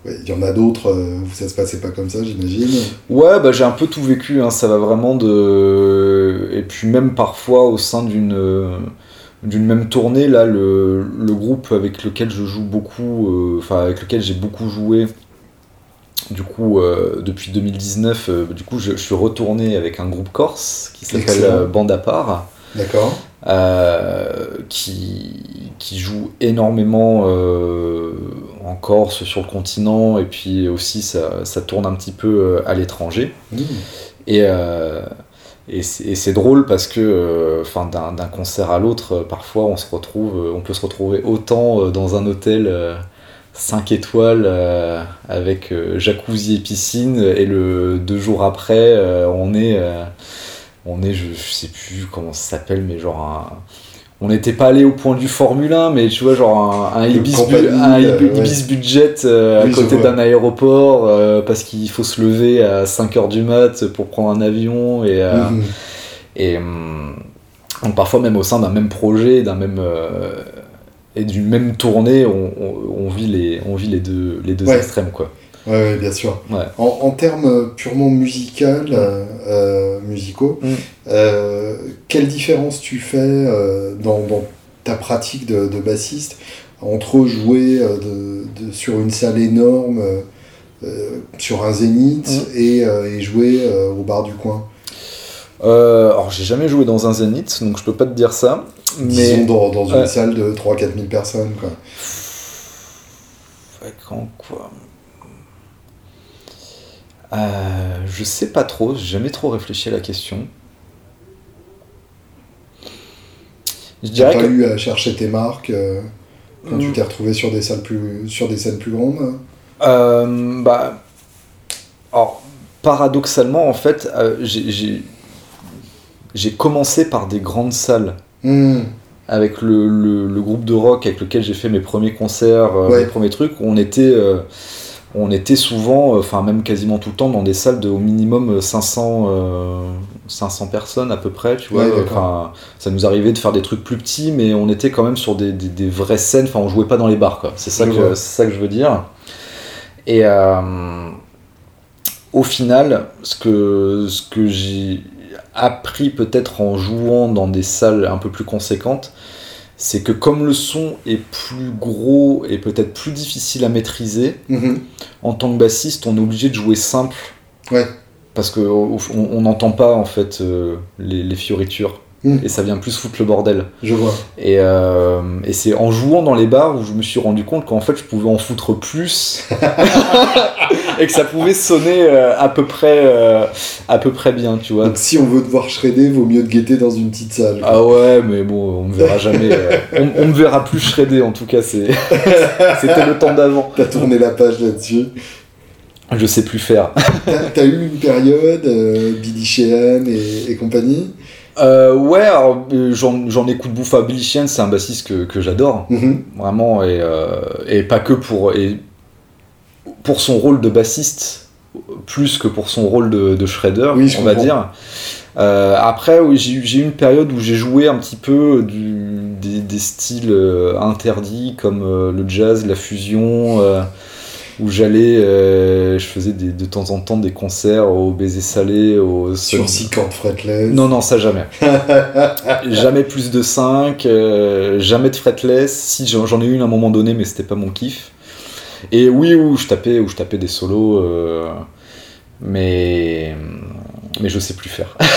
Ouais, Il y en a d'autres euh, où ça se passait pas comme ça, j'imagine. Ouais, bah, j'ai un peu tout vécu, hein, ça va vraiment de... Et puis même parfois au sein d'une euh, d'une même tournée, là, le, le groupe avec lequel je joue beaucoup, euh, enfin avec lequel j'ai beaucoup joué, du coup, euh, depuis 2019, euh, du coup, je, je suis retourné avec un groupe corse qui s'appelle Bande à part. D'accord euh, qui, qui joue énormément euh, en Corse, sur le continent, et puis aussi ça, ça tourne un petit peu euh, à l'étranger. Mmh. Et, euh, et c'est drôle parce que enfin, d'un concert à l'autre, parfois on se retrouve, on peut se retrouver autant dans un hôtel 5 étoiles euh, avec euh, jacuzzi et piscine, et le deux jours après, euh, on est, on est je, je sais plus comment ça s'appelle, mais genre un- on n'était pas allé au point du Formule 1, mais tu vois, genre un, un, De Ibis, compagnie, bu- un euh, Ibis- budget euh, Oui, à côté d'un aéroport euh, parce qu'il faut se lever à 5h du mat pour prendre un avion et, Mhm. et hum, donc parfois même au sein d'un même projet, d'un même et d'une même tournée, on, on- on vit les on vit les deux les deux Ouais. extrêmes quoi. Ouais, ouais, bien sûr. Ouais. En, en termes purement musical, euh, euh, musicaux, Mm. euh, quelle différence tu fais euh, dans, dans ta pratique de, de bassiste entre jouer euh, de, de- sur une salle énorme, euh, euh, sur un zénith, Mm. et, euh, et jouer euh, au bar du coin? Euh, alors j'ai jamais joué dans un zénith, donc je peux pas te dire ça. Mais Disons dans, dans une Ouais. salle de 3-4 000 personnes. Quoi. Quand quoi? Euh, Je sais pas trop, j'ai jamais trop réfléchi à la question. Je dirais pas que. eu à chercher tes marques euh, quand tu Mm. t'es retrouvé sur des, salles plus, sur des scènes plus grandes? Euh, bah, alors, paradoxalement, en fait, j'ai- commencé par des grandes salles Hmm. avec le, le- le groupe de rock avec lequel j'ai fait mes premiers concerts, euh, Ouais. mes premiers trucs. On était, euh, on était souvent, euh, enfin même quasiment tout le temps, dans des salles de au minimum euh, 500, euh, 500 personnes à peu près, tu vois. Ouais, d'accord. Enfin, ça nous arrivait de faire des trucs plus petits, mais on était quand même sur des, des- des vraies scènes. Enfin, on jouait pas dans les bars, quoi. C'est ça que ça je veux dire. Et euh, au final, ce que ce que j'ai appris peut-être en jouant dans des salles un peu plus conséquentes, c'est que comme le son est plus gros et peut-être plus difficile à maîtriser, Mhm. en tant que bassiste, on est obligé de jouer simple Ouais. parce que au- au- on on n'entend pas en fait euh, les, les fioritures Mm. et ça vient plus foutre le bordel. Je vois. Et, euh, et c'est en jouant dans les bars où je me suis rendu compte qu'en fait je pouvais en foutre plus et que ça pouvait sonner euh, à peu près euh, à peu près bien, tu vois. Donc si on veut te voir shredder, vaut mieux te guetter dans une petite salle. quoi. Ah ouais, mais bon, on me verra jamais. on, on me verra plus shredder en tout cas, c'était le temps d'avant. T'as tourné la page là-dessus. Je sais plus faire. T'as eu une période, Billy Sheehan et, et compagnie? Euh, ouais, euh, j'en j'en écoute bouffe à Billy c'est un bassiste que, que j'adore, Mhm. vraiment, et, euh, et pas que pour, et pour son rôle de bassiste, plus que pour son rôle de, de shredder, Oui, on va dire. Euh, après, oui, j'ai eu- j'ai eu une période où j'ai joué un petit peu du, des, des styles euh, interdits comme euh, le jazz, la fusion, où j'allais, euh, je faisais des- de temps en temps des concerts au baiser salé, au Sur six cordes fretless. non, non, ça jamais. jamais plus de 5, jamais de fretless. Si j'en j'en ai eu une à un moment donné, mais c'était pas mon kiff. Et oui, où je tapais, où je tapais des solos, euh, mais mais je sais plus faire.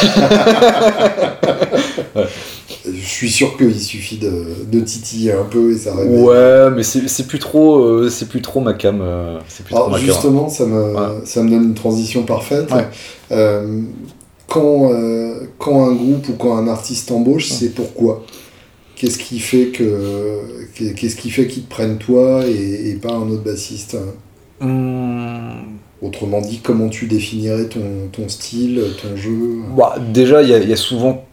Je suis sûr qu'il suffit de, de titiller un peu et ça réveille. Ouais, mais c'est plus trop, euh, c'est plus trop ma cam. euh, trop Alors cam. justement, ça me, Ouais. ça me donne une transition parfaite. Ouais. Euh, quand, quand un groupe ou quand un artiste embauche, c'est pourquoi? Qu'est-ce qui fait que qu'est-ce qui fait qu'ils te prennent toi et, et pas un autre bassiste? Hum, Autrement dit, comment tu définirais ton, ton style, ton jeu? Bah, déjà, il y, a- il y a souvent,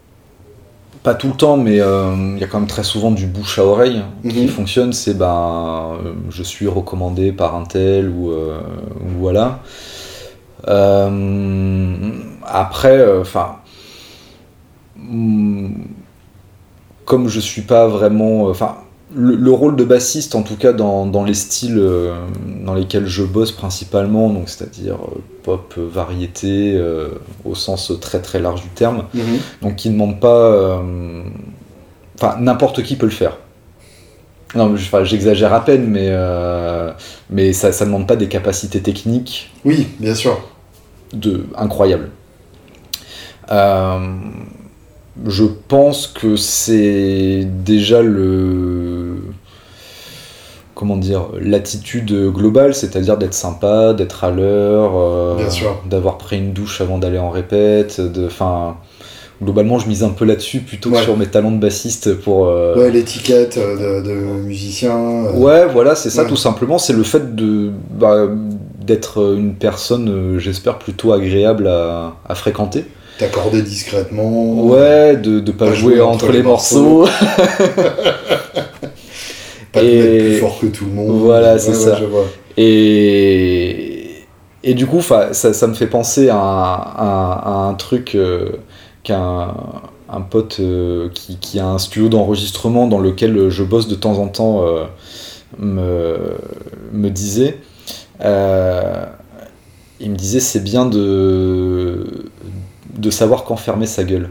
pas tout le temps, mais euh, il y a quand même très souvent du bouche à oreille qui Mhm. fonctionne. C'est ben, euh, je suis recommandé par un tel ou, euh, ou voilà. Après, enfin, comme je suis pas vraiment, enfin. Le, le rôle de bassiste, en tout cas dans, dans les styles euh, dans lesquels je bosse principalement, donc c'est-à-dire euh, pop, euh, variété, euh, au sens très très large du terme, donc qui ne demande pas. Enfin, n'importe qui peut le faire. Non, j'exagère à peine, mais, euh, mais ça ne demande pas des capacités techniques Oui, bien sûr. de, incroyables. Euh, je pense que c'est déjà le. Comment dire L'attitude globale, c'est-à-dire d'être sympa, d'être à l'heure, euh, d'avoir pris une douche avant d'aller en répète, de. Enfin. Globalement, je mise un peu là-dessus plutôt que sur mes talents de bassiste pour. euh, Ouais, l'étiquette euh, de, de musicien. euh, Ouais, voilà, c'est ça Ouais. tout simplement. C'est le fait de bah, d'être une personne, j'espère, plutôt agréable à, à fréquenter. T'accorder discrètement. Ouais, de ne pas, Pas jouer, jouer entre, entre les les morceaux. Pas te Et- mettre plus fort que tout le monde. Voilà, c'est Ouais, ça. ouais, je vois. Et, et du coup, ça, ça me fait penser à un, à- à un truc euh, qu'un un pote euh, qui, qui a un studio d'enregistrement dans lequel je bosse de temps en temps euh, me, me disait. Il me disait c'est bien de, de savoir quand fermer sa gueule.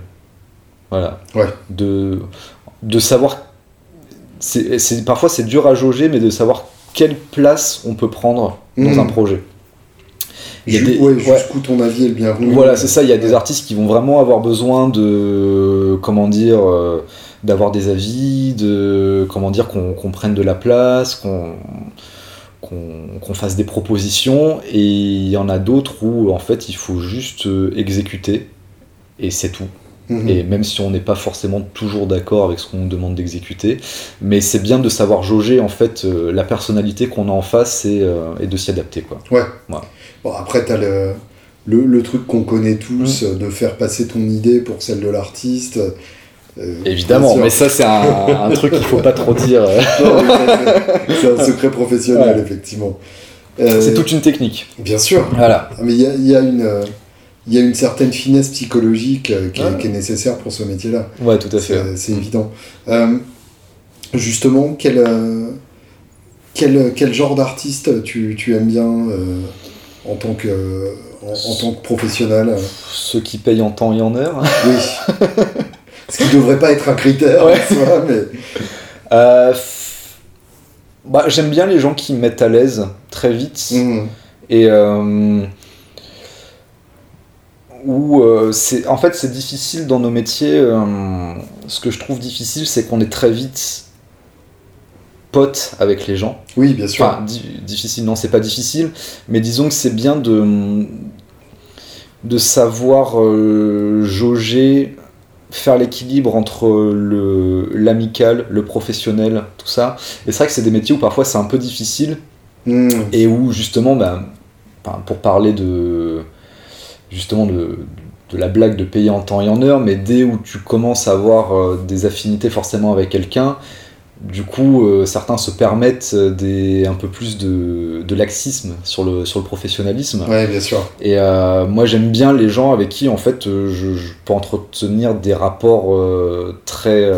Voilà. Ouais. De, de savoir. c'est parfois c'est dur à jauger, mais de savoir quelle place on peut prendre dans Mhm. un projet. Des- ouais, ouais. jusqu'où ton avis est le bienvenu. Voilà, c'est ça. Il y a des artistes qui vont vraiment avoir besoin de, comment dire, euh, d'avoir des avis, de, comment dire, qu'on qu'on prenne de la place, qu'on qu'on qu'on fasse des propositions. Et il y en a d'autres où, en fait, il faut juste euh, exécuter. Et c'est tout. Mhm. Et même si on n'est pas forcément toujours d'accord avec ce qu'on nous demande d'exécuter, mais c'est bien de savoir jauger en fait euh, la personnalité qu'on a en face et, euh, et de s'y adapter quoi. Bon, après, t'as le, le, le truc qu'on connaît tous, euh, de faire passer ton idée pour celle de l'artiste. Euh, Évidemment, mais ça c'est un, un truc qu'il faut pas trop dire. C'est- un secret professionnel, Ouais. effectivement. C'est toute une technique. Bien sûr. Voilà. Ah, Mais il y a, il y a une... il y a une certaine finesse psychologique euh, qui, est, Ouais. qui est nécessaire pour ce métier-là. Ouais, tout à fait. C'est évident. Euh, justement, quel, euh, quel, quel genre d'artiste tu, tu aimes bien en, tant que, en, en tant que professionnel? Ceux qui payent en temps et en heure. Oui. Ce qui devrait pas être un critère Ouais. en soi, mais. Euh, bah, J'aime bien les gens qui me mettent à l'aise très vite. Mhm. Et euh, où euh, c'est en fait c'est difficile dans nos métiers. euh, ce que je trouve difficile, c'est qu'on est très vite pote avec les gens. Oui, bien sûr. Enfin, di- difficile, non, c'est pas difficile, mais disons que c'est bien de, de savoir euh, jauger, faire l'équilibre entre le, l'amical, le professionnel, tout ça. Et c'est vrai que c'est des métiers où parfois c'est un peu difficile Mhm. et où justement, ben, enfin, pour parler de justement de, de la blague de payer en temps et en heure, mais dès où tu commences à avoir euh, des affinités forcément avec quelqu'un, du coup, euh, certains se permettent euh, des, un peu plus de, de laxisme sur le, sur le professionnalisme. Ouais, bien sûr. Et euh, moi, j'aime bien les gens avec qui, en fait, je, je peux entretenir des rapports euh, très,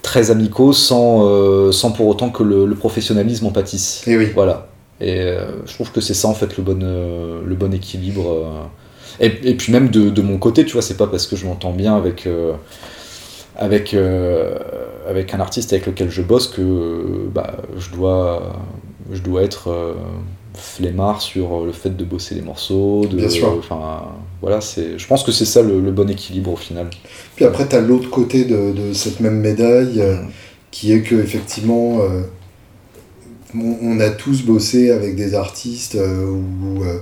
très amicaux sans, sans pour autant que le, le professionnalisme en pâtisse. Et oui. Voilà. Et euh, je trouve que c'est ça, en fait, le bon, euh, le bon équilibre. euh. Et, et puis même de, de mon côté, tu vois, c'est pas parce que je m'entends bien avec, avec, avec un artiste avec lequel je bosse que bah, je, dois, je dois être flemmard sur le fait de bosser les morceaux. De, Bien sûr. Enfin, voilà, c'est, je pense que c'est ça le, le bon équilibre au final. Puis après, tu as l'autre côté de, de cette même médaille, euh, qui est que effectivement, euh, on, on a tous bossé avec des artistes euh, où, euh,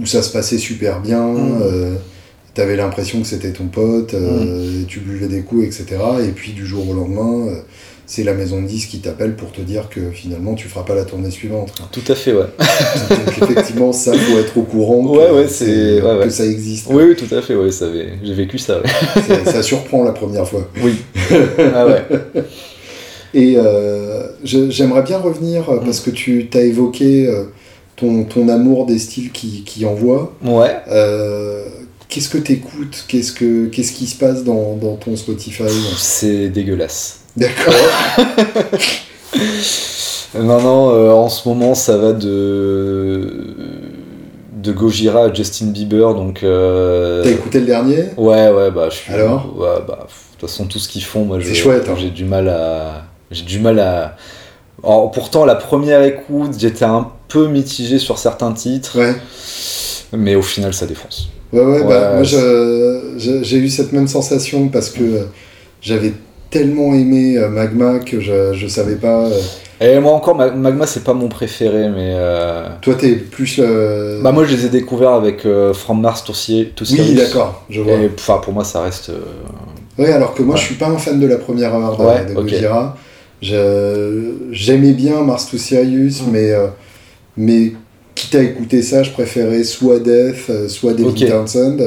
où ça se passait super bien. Mm. tu avais l'impression que c'était ton pote, euh, et tu buvais des coups, etc. Et puis du jour au lendemain, euh, c'est la maison de disques qui t'appelle pour te dire que finalement tu feras pas la tournée suivante. quoi. Tout à fait, ouais. Donc effectivement, ça faut être au courant que, Ouais, c'est- ouais, que ça existe. Oui, oui, tout à fait, ouais, ça avait- j'ai vécu. Ça- ça surprend la première fois. Oui. ah ouais. Et euh, j'aimerais bien revenir, euh, parce que tu as évoqué euh, ton, ton amour des styles qui, qui envoient. Ouais. Euh, Qu'est-ce que tu écoutes Qu'est-ce que- qu'est-ce qui se passe dans, dans ton Spotify? C'est dégueulasse. D'accord. Non, non, euh, en ce moment, ça va de. de Gojira à Justin Bieber, donc. euh, T'as écouté le dernier? Ouais, ouais, bah, je suis. Alors? Ouais, bah, de toute façon, tout ce qu'ils font, moi, je- C'est chouette, hein. J'ai du mal à. J'ai du mal à. Alors, pourtant, la première écoute, j'étais un peu mitigé sur certains titres, Ouais. mais au final, ça défonce. Ouais, ouais, bah, moi j'ai eu cette même sensation parce que euh, j'avais tellement aimé euh, Magma que je, je savais pas. euh, Et moi encore, Ma- Magma, c'est pas mon préféré, mais. Toi, t'es plus. Bah, moi, je les ai découverts avec From Mars to Ci- to oui, d'accord, je vois. Et enfin, pour moi, ça reste. Ouais, alors que moi, Ouais. je suis pas un fan de la première heure de, Ouais, de. Gojira. J'aimais bien Mars to Sirius, Mm. mais, euh, mais quitte à écouter ça, je préférais soit Death, euh, soit David Ok. Townsend.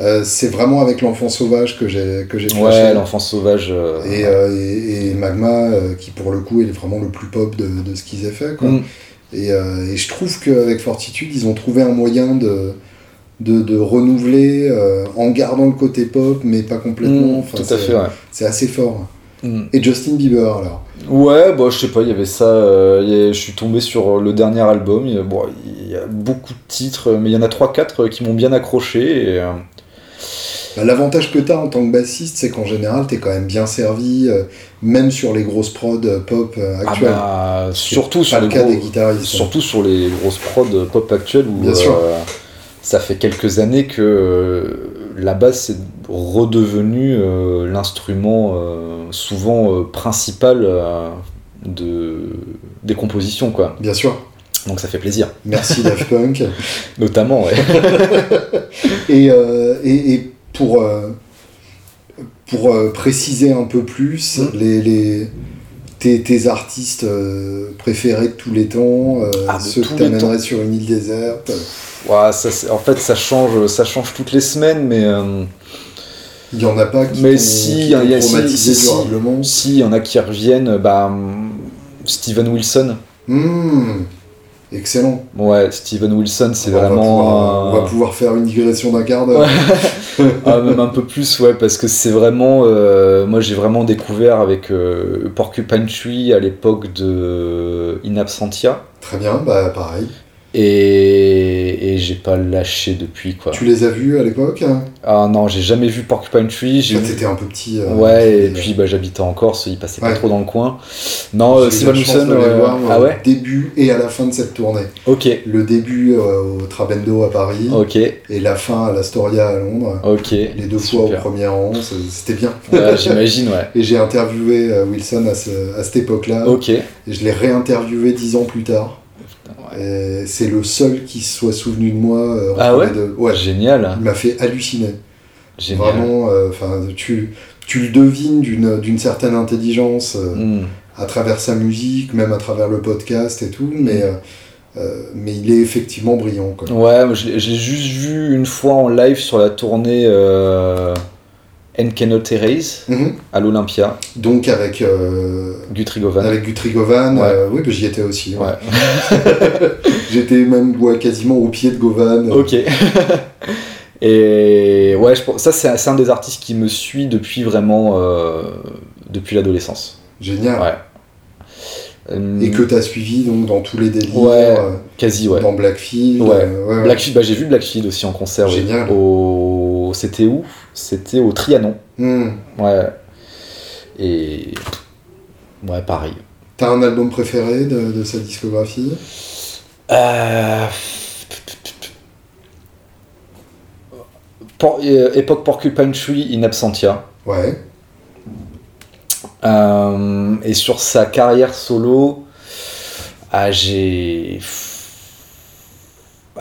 Euh, c'est vraiment avec l'enfant sauvage que j'ai que j'ai Ouais, l'enfant sauvage. euh, et, euh, et, et Magma, qui pour le coup est vraiment le plus pop de, de ce qu'ils aient fait. Quoi. Mm. Et, et je trouve qu'avec Fortitude, ils ont trouvé un moyen de, de, de renouveler en gardant le côté pop, mais pas complètement. Mm, Enfin, tout à fait, ouais. C'est assez fort. Mm. Et Justin Bieber alors Ouais, bah, je sais pas, il y avait ça. euh, je suis tombé sur le dernier album. Il y a, bon, il y a beaucoup de titres, mais il y en a 3-4 qui m'ont bien accroché. Et, euh, Bah, L'avantage que tu as en tant que bassiste, c'est qu'en général, tu es quand même bien servi, euh, même sur les grosses prods euh, pop euh, ah actuelles. bah, C'est surtout sur le les cas gros- des guitaristes. Surtout sur les grosses prods pop actuelles où Bien sûr. euh, ça fait quelques années que euh, la basse est redevenue euh, l'instrument euh, souvent euh, principal de, des compositions, quoi. Bien sûr. Donc ça fait plaisir. Merci Daft Punk. Notamment, ouais. Et, et, et pour, pour préciser un peu plus, Mm. les, les, tes, tes artistes euh, préférés de tous les temps, euh, Ah, ceux que t'amènerais sur une île déserte, Ouais, ça, en fait, ça change, ça change toutes les semaines, mais euh, il y en a pas qui Mais si, qui y a- si, traumatisé si, si. durablement. si, il y en a qui reviennent, bah, Steven Wilson. Hmm, excellent. Ouais, Steven Wilson, c'est vraiment. pouvoir, on va pouvoir faire une digression d'un quart d'heure. Ah, même un peu plus, ouais, parce que c'est vraiment. euh, moi, j'ai vraiment découvert avec euh, Porcupine Tree à l'époque de In Absentia. Très bien, bah pareil. Et, et j'ai pas lâché depuis, quoi. Tu les as vus à l'époque hein? Ah non, j'ai jamais vu Porcupine Tree. J'ai t'étais un peu petit. euh, Ouais, et euh, puis bah, j'habitais en Corse, il passait pas Ouais. trop dans le coin. Non, euh, Steven chance Wilson, de les euh, ah au ouais début et à la fin de cette tournée. Ok, Le début euh, au Trabendo à Paris ok, et la fin à l'Astoria à Londres. ok. Les deux fois au premier rang, c'était bien. Ouais, J'imagine, ouais. Et j'ai interviewé euh, Wilson à, ce- à cette époque-là. Ok. Et je l'ai réinterviewé dix ans plus tard. Et C'est le seul qui se soit souvenu de moi. euh, Ah ouais deux. Ouais, Génial, il m'a fait halluciner. génial. Vraiment, euh, tu, tu le devines d'une certaine intelligence euh, Hmm. à travers sa musique, même à travers le podcast et tout, mais, euh, euh, mais il est effectivement brillant. Quoi. Ouais, l'ai juste vu une fois en live sur la tournée euh, Enkeno Therese Mhm. à l'Olympia, Donc avec, euh, Guthrie Govan. avec Guthrie Govan, Ouais. euh, oui, j'y étais aussi. ouais. Ouais. J'étais même ouais, quasiment au pied de Govan. Ok. Et ouais, je ça c'est un des artistes qui me suit depuis vraiment euh, depuis l'adolescence. Génial. Ouais. Euh, Et que tu as suivi donc, dans tous les délires, Ouais, euh, quasi ouais. dans Blackfield. Ouais. euh. Blackfield, bah, j'ai vu Blackfield aussi en concert. Génial. Au... C'était où? C'était au Trianon. Hmm. Ouais. Et ouais, pareil. T'as un album préféré de, de sa discographie? Euh... Por- euh, époque Porcupine Tree in Absentia. Ouais. Euh, et sur sa carrière solo, ah, j'ai.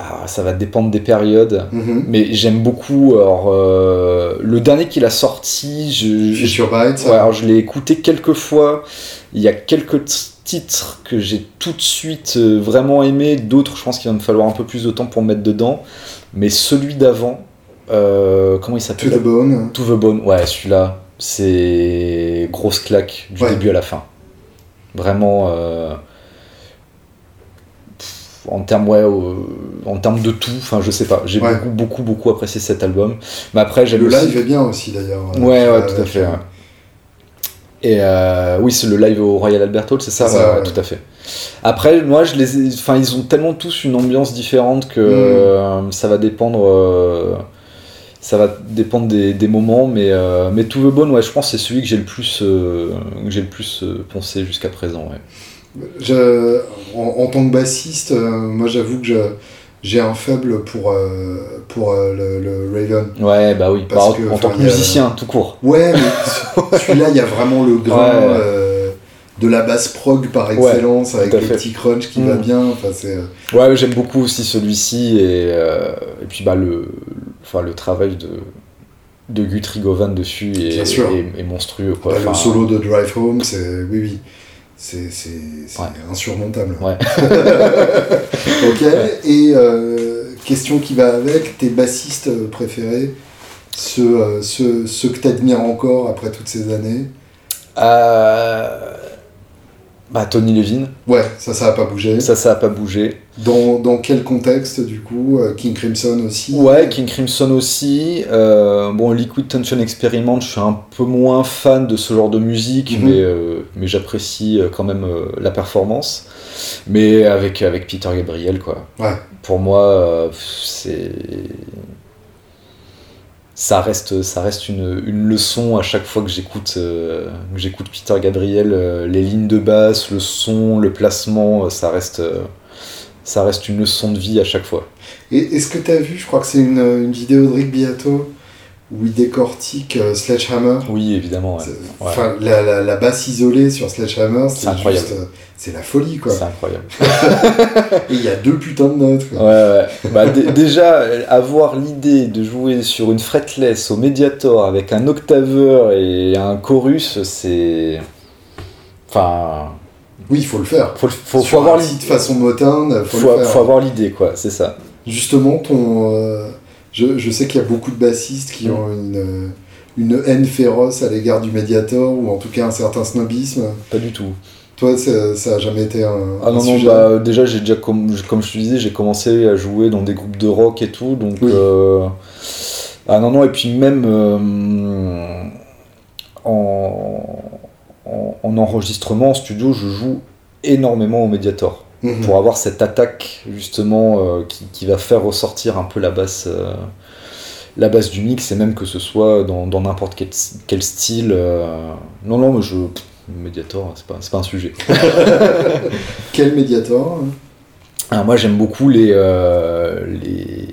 Ah, ça va dépendre des périodes. Mhm. Mais j'aime beaucoup. Alors, euh, le dernier qu'il a sorti, je, je- ouais, je l'ai écouté quelques fois. Il y a quelques titres que j'ai tout de suite euh, vraiment aimé. D'autres, je pense qu'il va me falloir un peu plus de temps pour me mettre dedans. Mais celui d'avant, euh, comment il To s'appelle? the Bone. To the Bone, ouais, celui-là, c'est grosse claque du Ouais. début à la fin. Vraiment, en termes ouais, euh, en termes de tout, enfin je sais pas, j'ai Ouais. beaucoup beaucoup beaucoup apprécié cet album. Mais après j'aime Le aussi- live est bien aussi d'ailleurs. Ouais, Euh, ouais, tout à fait. ouais. Et euh, oui, c'est le live au Royal Albert Hall, c'est ça, ouais, ouais, ouais. tout à fait. Après, moi, je les, enfin, ils ont tellement tous une ambiance différente que Mm. euh, ça va dépendre, euh, ça va dépendre des, des moments, mais euh, mais To the Bone, ouais, je pense c'est celui que j'ai le plus, euh, que j'ai le plus euh, poncé jusqu'à présent, ouais. Je- en, en tant que bassiste, euh, moi j'avoue que j'ai un faible pour, euh, pour euh, le, le Raven. Ouais, bah oui. Parce Bah, que, en tant que musicien, tout court. Ouais, mais celui-là, il y a vraiment le grain Ouais. de la basse prog par excellence, avec le petit crunch qui Mm. va bien. C'est, euh, Ouais, j'aime beaucoup aussi celui-ci et, et puis bah le, enfin le travail de de Guthrie Govan dessus est, Bien sûr. est- est monstrueux quoi. bah, Enfin, le solo de Drive Home, c'est oui, oui. C'est insurmontable. Ouais. ok, et euh, question qui va avec, tes bassistes préférés, ceux, euh, ceux, ceux que tu admires encore après toutes ces années? Euh, Bah, Tony Levin, Ouais, ça, ça a pas bougé. ça, ça a pas bougé. Dans, dans quel contexte, du coup euh, King Crimson aussi? Ouais, King Crimson aussi. Euh, bon, Liquid Tension Experiment, je suis un peu moins fan de ce genre de musique, Mhm. mais, euh, mais j'apprécie quand même euh, la performance. Mais avec, avec Peter Gabriel, quoi. Ouais. Pour moi, c'est. Ça reste, ça reste une, leçon à chaque fois que j'écoute euh, j'écoute Peter Gabriel. euh, les lignes de basse, le son, le placement, euh, ça reste, ça reste une leçon de vie à chaque fois. Et est-ce que tu as vu, je crois que c'est une, une vidéo de Rick Beato où il décortique euh, Sledgehammer Oui, évidemment. ouais. Ouais. Enfin, la, la, la basse isolée sur Sledgehammer, c'est incroyable. euh, c'est la folie quoi. C'est incroyable. Et il y a deux putains de notes. Ouais, Quoi. ouais. Bah, dé- déjà, euh, avoir l'idée de jouer sur une fretless au Mediator avec un octaveur et un chorus, c'est. Enfin. Oui, il faut le faire. Faut, faut, avoir l'idée. titre façon Motown, faut, Faut, le faire. faut avoir l'idée, quoi, c'est ça. Justement, ton, euh, je, je sais qu'il y a beaucoup de bassistes qui ont une, euh, une haine féroce à l'égard du Mediator, ou en tout cas un certain snobisme. Pas du tout. Toi, ça, ça a jamais été un, Ah un non, bah, déjà, j'ai déjà, comme, comme je te disais, j'ai commencé à jouer dans des groupes de rock et tout, donc. Oui. euh, Ah non, non, et puis même euh, en, en, en enregistrement, en studio, je joue énormément au Mediator. Mhm. pour avoir cette attaque justement euh, qui, qui va faire ressortir un peu la basse, euh, la basse du mix et même que ce soit dans n'importe quel, quel style. euh, Non, non, mais je. pff, Mediator, c'est pas, c'est pas un sujet. Quel Mediator hein? Alors, moi j'aime beaucoup les, les,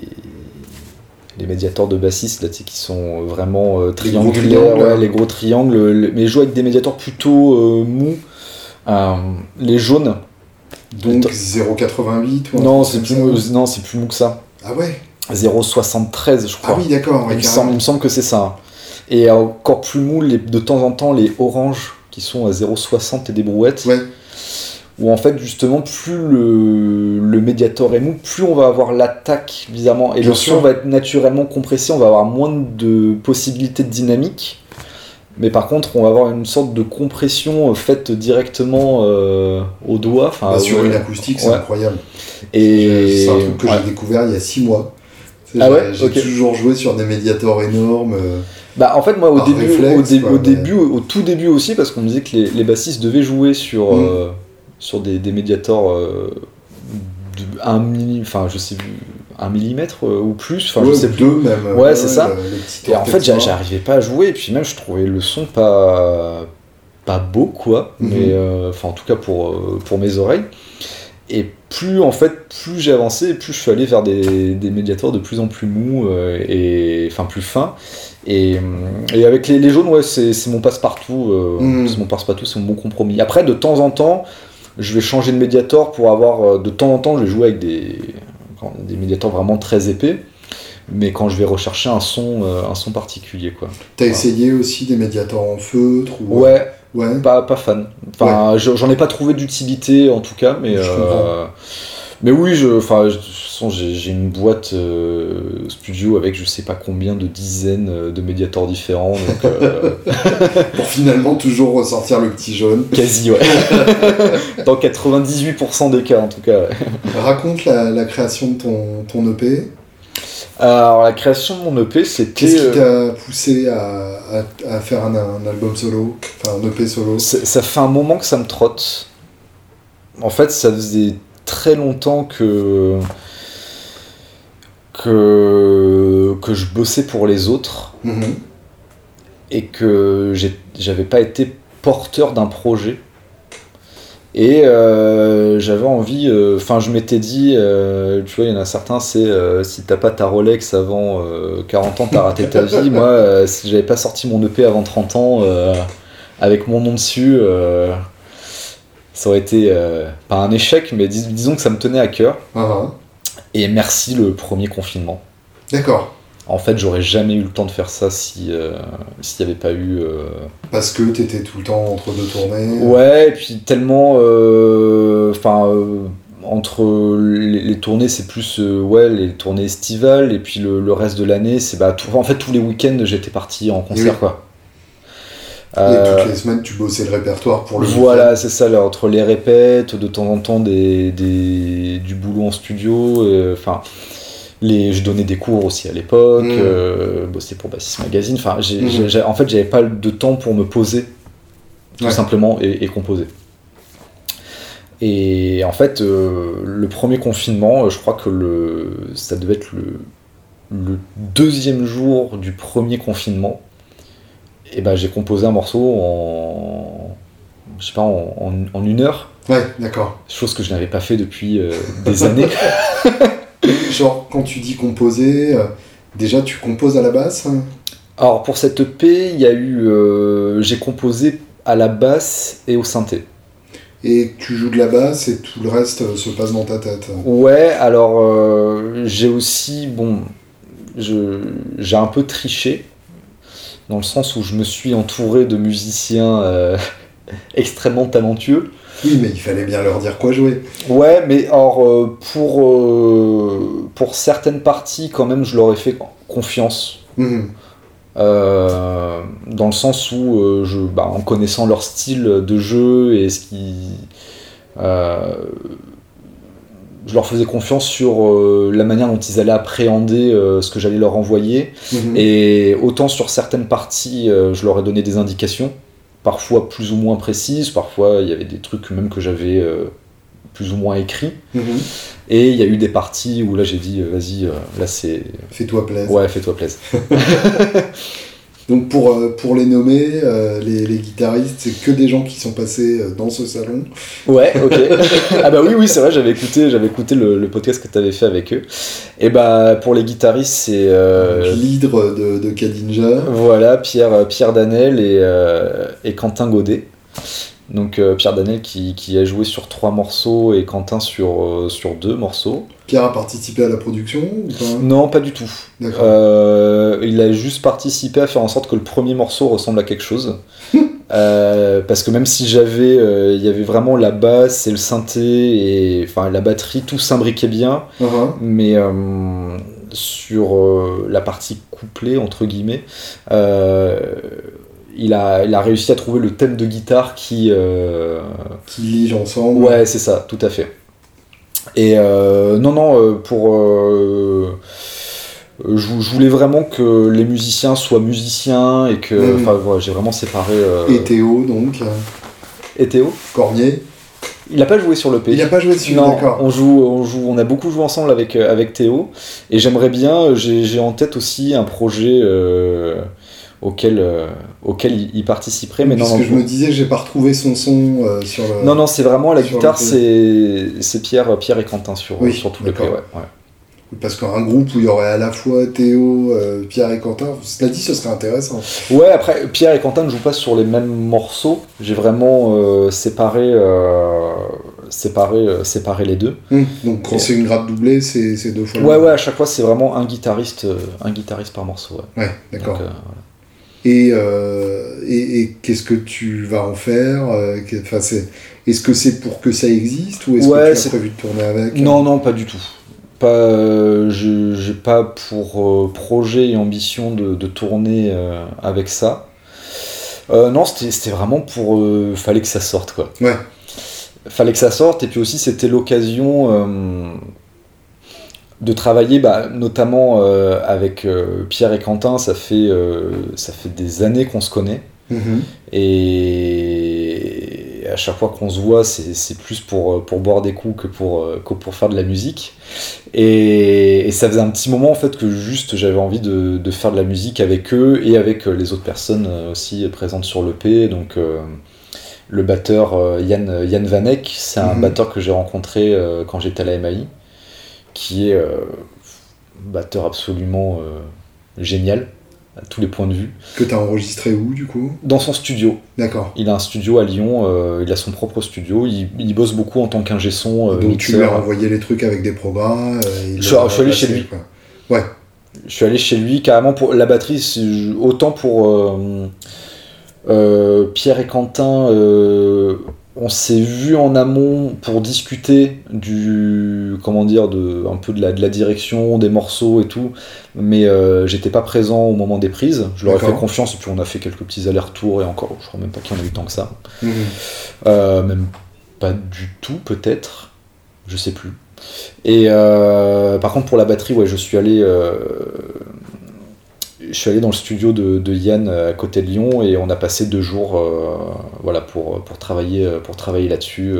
les médiators de bassistes là, qui sont vraiment euh, Les gros triangulaires, ouais, les gros triangles, le- mais je joue avec des médiators plutôt euh, mous. Euh, les jaunes, Donc Attends. 0,88 ou un non c'est plus, comme mou- ça non, c'est plus mou que ça. Ah ouais 0,73 je Ah crois. oui, d'accord, ouais, il, me semble, carrément. il me semble que c'est ça. Et encore plus mou, les- de temps en temps, les oranges qui sont à 0,60 et des brouettes. Ouais. Où en fait, justement, plus le, le médiator est mou, plus on va avoir l'attaque, bizarrement. Et Bien le son va être naturellement compressé, on va avoir moins de possibilités de dynamique. Mais par contre, on va avoir une sorte de compression euh, faite directement euh, au doigt. Enfin, Bah, sur une acoustique, c'est Ouais. incroyable. Et C'est un truc que ouais. j'ai découvert il y a 6 mois. Ah ouais J'ai Ok. toujours joué sur des médiators énormes. euh, Bah en fait moi au début, réflexe, au, dé- quoi, au mais- début, au, tout début aussi parce qu'on me disait que les, les bassistes devaient jouer sur, Mm. euh, sur des, des euh, de 1 milli, enfin je sais plus, 1 millimètre euh, ou plus, enfin ouais, je sais plus. deux même. Ouais, c'est ça. Et en fait j'arrivais pas à jouer et puis même je trouvais le son pas pas beau quoi, Mhm. mais euh, enfin en tout cas pour euh, pour mes oreilles. Et plus en fait, plus j'ai avancé, plus je suis allé vers des, des médiators de plus en plus mous et enfin plus fins. Et, et avec les, les jaunes, ouais, c'est mon passe-partout. euh, Mhm. C'est mon passe-partout, c'est mon bon compromis. Après, de temps en temps, je vais changer de médiator pour avoir. De temps en temps, je vais jouer avec des, des médiators vraiment très épais. Mais quand je vais rechercher un son, euh, un son particulier, quoi. T'as essayé aussi des médiators en feutre ou... Ouais, Ouais. pas, pas fan. Enfin, je- j'en ai pas trouvé d'utilité en tout cas, mais. Je euh. Mais oui, je, enfin, je- de toute façon, j'ai une boîte euh, studio avec je sais pas combien de dizaines euh, de médiators différents, donc euh, Pour finalement toujours ressortir le petit jaune. quasi, ouais. Dans 98% des cas en tout cas. ouais. Raconte la, la création de ton, ton EP. Alors, la création de mon EP, c'était. Qu'est-ce qui euh, t'a poussé à, à, à faire un, un album solo Enfin, un EP solo? Ça fait un moment que ça me trotte. En fait, ça faisait très longtemps que que que je bossais pour les autres Mhm. et que j'avais pas été porteur d'un projet. Et euh, j'avais envie, euh, enfin je m'étais dit, euh, tu vois, il y en a certains, c'est si t'as pas ta Rolex avant euh, 40 ans, t'as raté ta vie. Moi, si j'avais pas sorti mon EP avant 30 ans, avec mon nom dessus, ça aurait été euh, pas un échec, mais dis- disons que ça me tenait à cœur. Ah, ah. Et merci le premier confinement. D'accord. En fait, j'aurais jamais eu le temps de faire ça si s'il n'y avait pas eu. Parce que t'étais tout le temps entre deux tournées. Ouais, et puis tellement, enfin entre les, tournées, c'est plus ouais, les tournées estivales, et puis le, reste de l'année, c'est bah, en fait tous les week-ends j'étais parti en concert quoi. Et toutes les semaines, tu bossais le répertoire pour le Voilà, c'est ça, là, entre les répètes, de temps en temps des, des du boulot en studio, enfin. les, je donnais des cours aussi à l'époque, mmh. euh, bossais pour Bassis Magazine. Enfin, mmh. en fait, j'avais pas de temps pour me poser, tout simplement, et, composer. Et en fait, euh, le premier confinement, je crois que le, ça devait être le, le deuxième jour du premier confinement et ben j'ai composé un morceau en je sais pas en, en, une heure. Ouais d'accord. Chose que je n'avais pas fait depuis euh, des années. Genre quand tu dis composer euh, déjà tu composes à la basse alors pour cette EP il y a eu euh, j'ai composé à la basse et au synthé. Et tu joues de la basse et tout le reste se passe dans ta tête ouais alors j'ai aussi bon j'ai un peu triché dans le sens où je me suis entouré de musiciens euh, extrêmement talentueux. Oui, mais il fallait bien leur dire quoi jouer. Ouais, mais alors euh, pour, euh, pour certaines parties, quand même, je leur ai fait confiance. Mhm. dans le sens où, je, bah, en connaissant leur style de jeu et ce qui je leur faisais confiance sur euh, la manière dont ils allaient appréhender euh, ce que j'allais leur envoyer. Mhm. Et autant sur certaines parties, euh, je leur ai donné des indications, parfois plus ou moins précises, parfois il y avait des trucs même que j'avais plus ou moins écrits. Mhm. Et il y a eu des parties où là j'ai dit, vas-y, là c'est... Fais-toi plaisir. Ouais, fais-toi plaisir. Donc pour, euh, pour les nommer, euh, les, les, guitaristes, c'est que des gens qui sont passés euh, dans ce salon. Ouais, ok. ah bah oui, oui, c'est vrai, j'avais écouté, j'avais écouté le, le, podcast que tu avais fait avec eux. Et bah pour les guitaristes, c'est... Euh... L'hydre de, de Kadinja. Voilà, Pierre, Pierre Danel et, et Quentin Godet. Donc euh, Pierre Danel qui, qui, a joué sur trois morceaux et Quentin sur, sur deux morceaux. Pierre a participé à la production ou pas? Non, pas du tout. Euh, il a juste participé à faire en sorte que le premier morceau ressemble à quelque chose. parce que même si j'avais, il y avait vraiment la basse et le synthé et enfin la batterie, tout s'imbriquait bien, uh-huh. mais sur la partie couplée entre guillemets il a, il a réussi à trouver le thème de guitare qui. Euh, qui lige ensemble. Ouais, c'est ça, tout à fait. Et euh, non, non, euh, pour. Je, voulais vraiment que les musiciens soient musiciens et que. Mm. Enfin, voilà, j'ai vraiment séparé. Et Théo, donc. Et Théo Cornier. Il n'a pas joué sur le P. Il n'a pas joué dessus, d'accord. On joue, on joue, on a beaucoup joué ensemble avec, avec Théo. Et j'aimerais bien, j'ai en tête aussi un projet auquel, euh, auquel il, participerait. Mais non, non, je me disais, j'ai pas retrouvé son son euh, sur le. Non, non, c'est vraiment la guitare, c'est Pierre, Pierre et Quentin sur, sur tout le ouais. ouais. Parce qu'un groupe où il y aurait à la fois Théo, euh, Pierre et Quentin, cela dit, ce serait intéressant. Ouais, après, Pierre et Quentin ne jouent pas sur les mêmes morceaux. J'ai vraiment séparé, séparé, séparé les deux. Hum, donc quand c'est une grappe doublée, c'est deux fois. Ouais, ouais, à chaque fois, c'est vraiment un guitariste, un guitariste par morceau. Ouais, ouais d'accord. Et, euh, et, et qu'est-ce que tu vas en faire euh, enfin, Est-ce que c'est pour que ça existe ou est-ce que tu as prévu de tourner avec Non, non, pas du tout. Pas, euh, j'ai pas pour projet et ambition de, de tourner avec ça. non, c'était vraiment pour. fallait que ça sorte, quoi. Ouais. Fallait que ça sorte, et puis aussi, c'était l'occasion de travailler bah, notamment euh, avec euh, Pierre et Quentin, ça fait, euh, ça fait des années qu'on se connaît. Mhm. Et à chaque fois qu'on se voit, c'est plus pour, pour boire des coups que pour, que pour faire de la musique. Et, ça faisait un petit moment en fait que juste j'avais envie de, de, faire de la musique avec eux et avec les autres personnes aussi présentes sur l'EP. Donc le batteur Yann, Yann Vanek, c'est un mhm. batteur que j'ai rencontré quand j'étais à la MAI qui est euh, batteur absolument euh, génial à tous les points de vue. Que tu as enregistré où du coup? Dans son studio. D'accord. Il a un studio à Lyon, euh, il a son propre studio, il, bosse beaucoup en tant qu'ingé son. Donc tu lui as envoyé les trucs avec des programmes je, suis allé chez lui. Ouais. Je suis allé chez lui carrément pour la batterie, autant pour Pierre et Quentin. On s'est vu en amont pour discuter du comment dire de un peu de la, de la direction des morceaux et tout. Mais euh, j'étais pas présent au moment des prises. Je leur ai fait confiance et puis on a fait quelques petits allers-retours et encore je crois même pas qu'il y en a eu tant que ça. Mhm. euh, même pas du tout peut-être. Je sais plus. Et euh, par contre pour la batterie ouais je suis allé je suis allé dans le studio de, de Yann euh, à côté de Lyon et on a passé deux jours euh, voilà pour, pour travailler euh, pour travailler là-dessus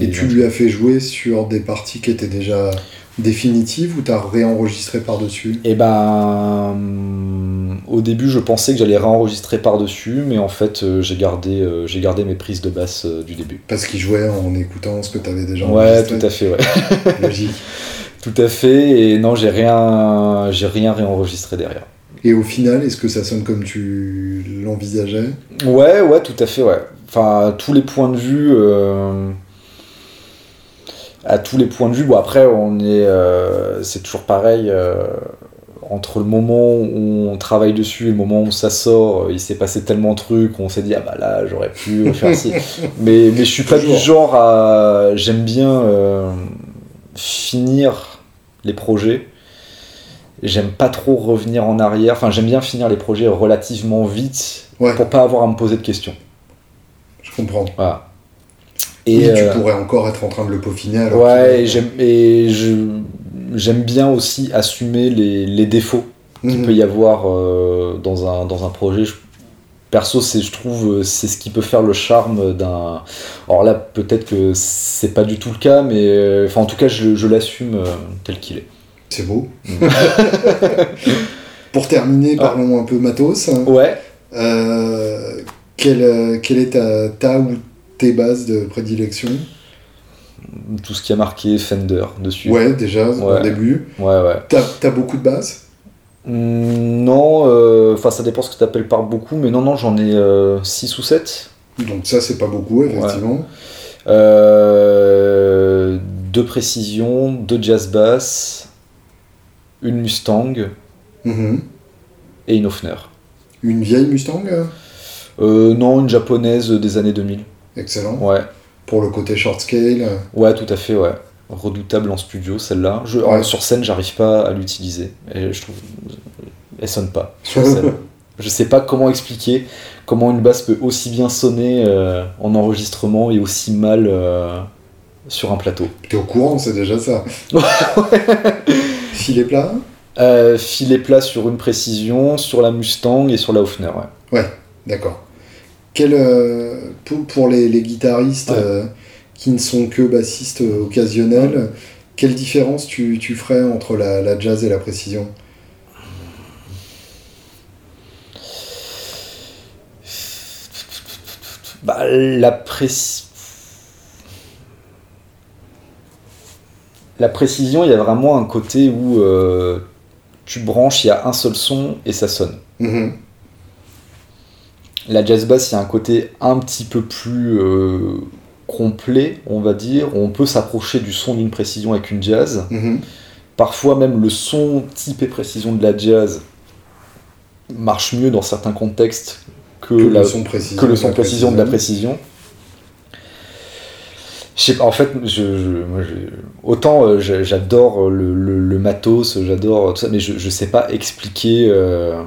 Et tu lui as fait jouer sur des parties qui étaient déjà définitives ou t'as réenregistré par-dessus? Et ben, au début, je pensais que j'allais réenregistrer par-dessus, mais en fait, j'ai gardé, j'ai gardé mes prises de basse du début. Parce qu'il jouait en écoutant ce que t'avais déjà Ouais, enregistré. tout à fait, ouais. Logique. tout à fait. Et non, j'ai rien, j'ai rien réenregistré derrière. Et au final, est-ce que ça sonne comme tu l'envisageais? Ouais, ouais, tout à fait, ouais. Enfin, à tous les points de vue. euh, À tous les points de vue. Bon, après, on est. euh, C'est toujours pareil. euh, Entre le moment où on travaille dessus et le moment où ça sort, il s'est passé tellement de trucs, on s'est dit, ah bah là, j'aurais pu faire ci. mais, mais je suis pas du genre à. J'aime bien finir les projets. J'aime pas trop revenir en arrière. Enfin, j'aime bien finir les projets relativement vite Ouais, pour pas avoir à me poser de questions. je comprends. Voilà. Et tu euh, pourrais encore être en train de le peaufiner alors ouais, et j'aime et je j'aime bien aussi assumer les, les défauts qu'il Mhm. peut y avoir euh, dans un dans un projet. Je- perso, c'est je trouve euh, c'est ce qui peut faire le charme d'un. Alors là, peut-être que c'est pas du tout le cas, mais enfin en tout cas, je, je l'assume euh, tel qu'il est. C'est beau. Pour terminer, Ah. parlons un peu matos. Ouais. Euh, quelle, euh, quelle est ta, ta ou tes bases de prédilection Tout ce qui a marqué Fender dessus. Ouais, déjà, au Ouais. début. Ouais, ouais. T'as as beaucoup de bases Hmm, Non, euh, enfin ça dépend ce que tu appelles par beaucoup, mais non, non, j'en ai 6 ou 7. Donc ça, c'est pas beaucoup, effectivement. Euh, deux précisions, deux jazz bass, une Mustang Mhm. et une Hofner. Une vieille Mustang euh, Euh, non, une japonaise des années 2000. Excellent. Ouais, Pour le côté short scale. ouais, tout à fait, ouais. Redoutable en studio, celle-là. Je, Ouais. Sur scène, j'arrive pas à l'utiliser. Et je trouve. Elle sonne pas sur scène. je sais pas comment expliquer comment une basse peut aussi bien sonner euh, en enregistrement et aussi mal euh, sur un plateau. T'es au courant, c'est déjà ça. Filet plat Euh, filet plat sur une précision, sur la Mustang et sur la Hofner, ouais. D'accord. Quel, euh, pour, pour les, les guitaristes Ouais. euh, qui ne sont que bassistes occasionnels, quelle différence tu, tu ferais entre la, la jazz et la précision? Bah, la préci- La précision, il y a vraiment un côté où euh, tu branches, il y a un seul son et ça sonne. Mhm. La jazz bass, il y a un côté un petit peu plus euh, complet, on va dire. On peut s'approcher du son d'une précision avec une jazz. Mhm. Parfois même le son type et précision de la jazz marche mieux dans certains contextes que, Que la, le son précision. que le son de la précision de la précision. Je sais pas, en fait, je, je- moi, je- autant euh, j'adore le, le- le matos, j'adore tout ça, mais je, je sais pas expliquer euh,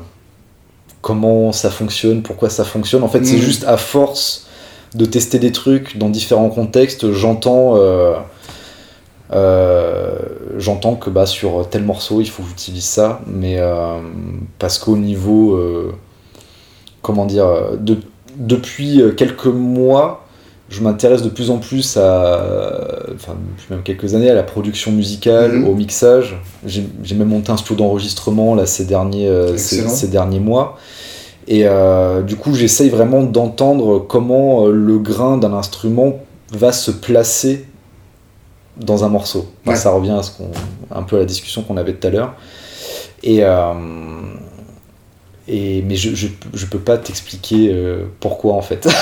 comment ça fonctionne, pourquoi ça fonctionne. En fait, c'est Mhm. juste à force de tester des trucs dans différents contextes, j'entends. euh, euh, j'entends que bah, sur tel morceau il faut que j'utilise ça, mais euh, parce qu'au niveau, euh, comment dire, euh, de- depuis euh, quelques mois, je m'intéresse de plus en plus à, enfin depuis même quelques années, à la production musicale, Mhm. au mixage. J'ai même monté un studio d'enregistrement là ces derniers, euh, ces, derniers mois. Et euh, du coup, j'essaye vraiment d'entendre comment euh, le grain d'un instrument va se placer dans un morceau. Enfin, Ouais. Ça revient à ce qu'on, un peu à la discussion qu'on avait tout à l'heure. Et, euh, et mais je, je, je peux pas t'expliquer euh, pourquoi en fait.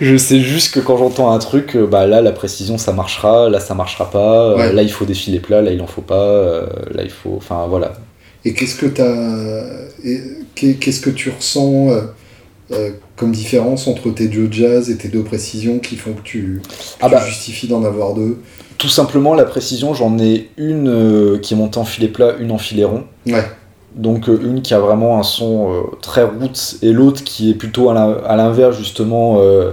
je sais juste que quand j'entends un truc, euh, bah là la précision ça marchera, là ça marchera pas, euh, Ouais. là il faut des filets plats, là il en faut pas, euh, là il faut. Enfin voilà. Et qu'est-ce que t'as, qu'est-ce que tu ressens euh, comme différence entre tes deux jazz et tes deux précisions qui font que tu, que Ah tu bah. justifies d'en avoir deux? Tout simplement la précision, j'en ai une euh, qui est montée en filet plat, une en filet rond. Ouais. Donc euh, une qui a vraiment un son euh, très roots et l'autre qui est plutôt à l'in- à l'inverse justement. euh,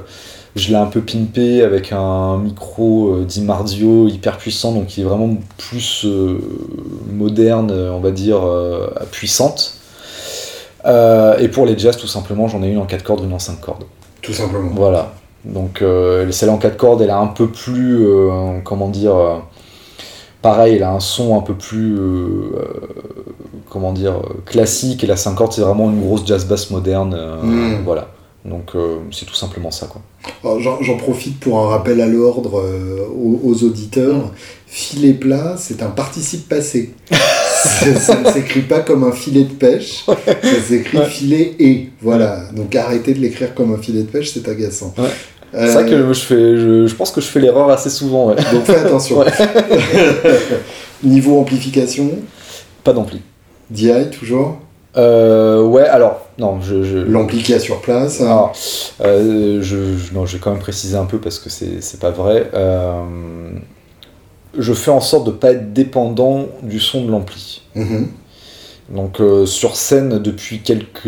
je l'ai un peu pimpé avec un micro euh, d'Imardio hyper puissant, donc qui est vraiment plus moderne, on va dire, puissante. Et pour les jazz, tout simplement, j'en ai une en 4 cordes, une en 5 cordes. Tout simplement. Voilà. Donc celle en 4 cordes, elle est un peu plus, comment dire, pareil, elle a un son un peu plus, comment dire, euh, classique. Et la 5 cordes, c'est vraiment une grosse jazz bass moderne. euh, Mm. Voilà. Donc euh, c'est tout simplement ça, quoi. J'en profite pour un rappel à l'ordre euh, aux, aux auditeurs. Filet plat, c'est un participe passé. ça, ça ne s'écrit pas comme un filet de pêche, ça s'écrit Ouais. filet et. Voilà. Donc arrêtez de l'écrire comme un filet de pêche, c'est agaçant. Ouais. Euh, C'est vrai que je, fais, je, je pense que je fais l'erreur assez souvent. Donc fais attention. Niveau amplification, Pas d'ampli. DI toujours. Euh, ouais, alors, non, je... je... L'ampli qui a sur place. Alors, euh, je, je- non, je vais quand même préciser un peu parce que c'est pas vrai. Euh, je fais en sorte de pas être dépendant du son de l'ampli. Mhm. Donc sur scène depuis quelques,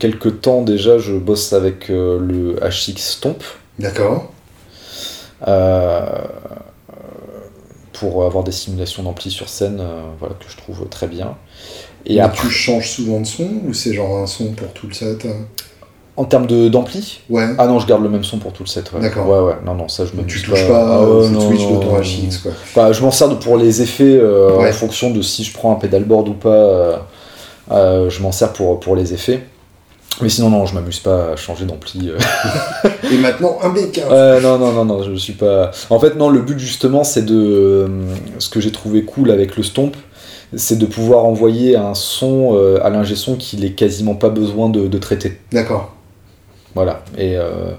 quelques temps déjà, je bosse avec le HX Stomp D'accord. euh, pour avoir des simulations d'ampli sur scène, euh, voilà que je trouve très bien. Et Mais après, tu changes souvent de son ou c'est genre un son pour tout le set hein en termes d'ampli, Ouais. ah non, je garde le même son pour tout le set. Ouais. D'accord. Ouais, ouais, non, non, ça je me tu touches pas au ouais, non, switch de ton HX quoi. Bah, je m'en sers pour les effets euh, Ouais. en fonction de si je prends un pedalboard ou pas. euh, euh, je m'en sers pour, pour les effets. Mais sinon, non, je m'amuse pas à changer d'ampli. euh. Et maintenant un B15. Ouais, non, non, non, non, je suis pas. En fait, non, le but justement, c'est de. euh, ce que j'ai trouvé cool avec le Stomp, c'est de pouvoir envoyer un son euh, à l'ingé son qu'il ait quasiment pas besoin de, de traiter. D'accord. Voilà. Et euh,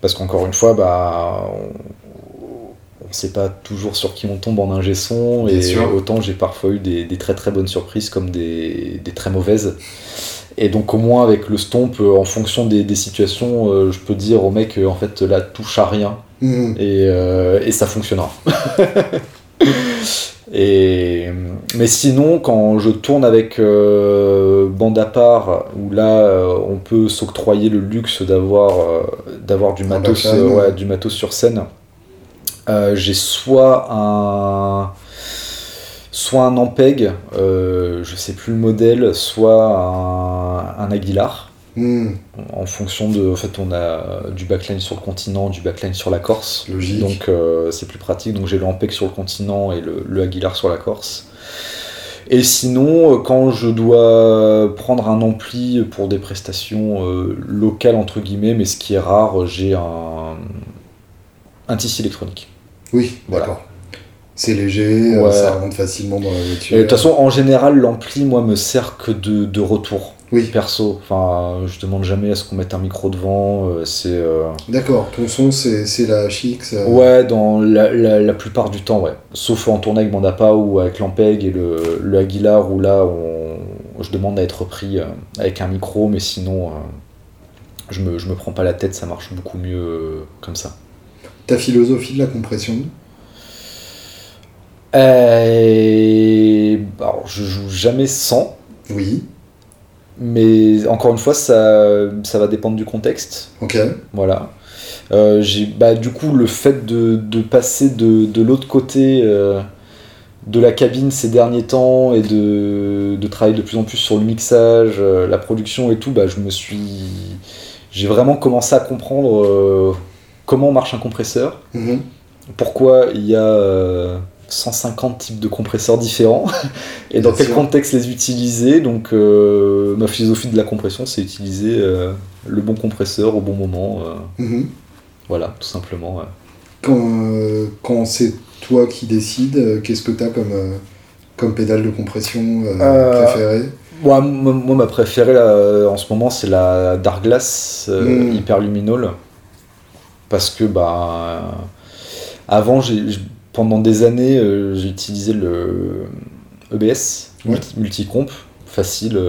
parce qu'encore une fois, bah, on, on sait pas toujours sur qui on tombe en ingé son, Bien et sûr. autant j'ai parfois eu des, des très très bonnes surprises comme des, des très mauvaises. Et donc au moins avec le stomp, euh, en fonction des, des situations, euh, je peux dire au mec euh, en fait là touche à rien Mhm. et, et ça fonctionnera. et, mais sinon, quand je tourne avec euh, bande à part, où là euh, on peut s'octroyer le luxe d'avoir euh, d'avoir du, matos, ouais, du matos sur scène, j'ai soit un soit un Ampeg, euh, je sais plus le modèle, soit un, un Aguilar Mhm. en fonction de. En fait, on a du backline sur le continent, du backline sur la Corse. Logique. Donc, euh, c'est plus pratique. Donc, j'ai le Ampeg sur le continent et le, le Aguilar sur la Corse. Et sinon, euh, quand je dois prendre un ampli pour des prestations euh, locales, entre guillemets, mais ce qui est rare, j'ai un, un tissu électronique. Oui, Voilà. d'accord. C'est léger, euh, Ouais. ça rentre facilement dans la voiture. De toute façon, en général, l'ampli, moi, me sert que de, de retour. Oui, Perso, enfin, je demande jamais à ce qu'on mette un micro devant. euh, c'est. euh, d'accord. Ton son, c'est c'est la HX. euh, Ouais, dans la, la, la plupart du temps, ouais. Sauf en tournée avec Mandapa ou avec l'Ampeg et le, le Aguilar, où là, on, je demande à être pris avec un micro, mais sinon, je, me, je me prends pas la tête, ça marche beaucoup mieux comme ça. Ta philosophie de la compression Alors, je joue jamais sans, Oui, mais encore une fois, ça, ça va dépendre du contexte. ok. Voilà. Euh, j'ai, bah, du coup, le fait de, de passer de, de l'autre côté euh, de la cabine ces derniers temps et de, de travailler de plus en plus sur le mixage, euh, la production et tout, bah, je me suis. J'ai vraiment commencé à comprendre euh, comment marche un compresseur, Mhm. pourquoi il y a euh, 150 types de compresseurs différents et dans quel sûr. contexte les utiliser? Donc, euh, ma philosophie de la compression, c'est utiliser euh, le bon compresseur au bon moment. euh, Mhm. voilà, tout simplement. ouais. Quand, quand c'est toi qui décides, qu'est-ce que tu as comme, comme pédale de compression préférée? Moi, moi, ma préférée là, en ce moment, c'est la Dark Glass Mm. Hyper Luminol. parce que bah, avant, pendant des années, j'ai utilisé le EBS, multicomp, facile.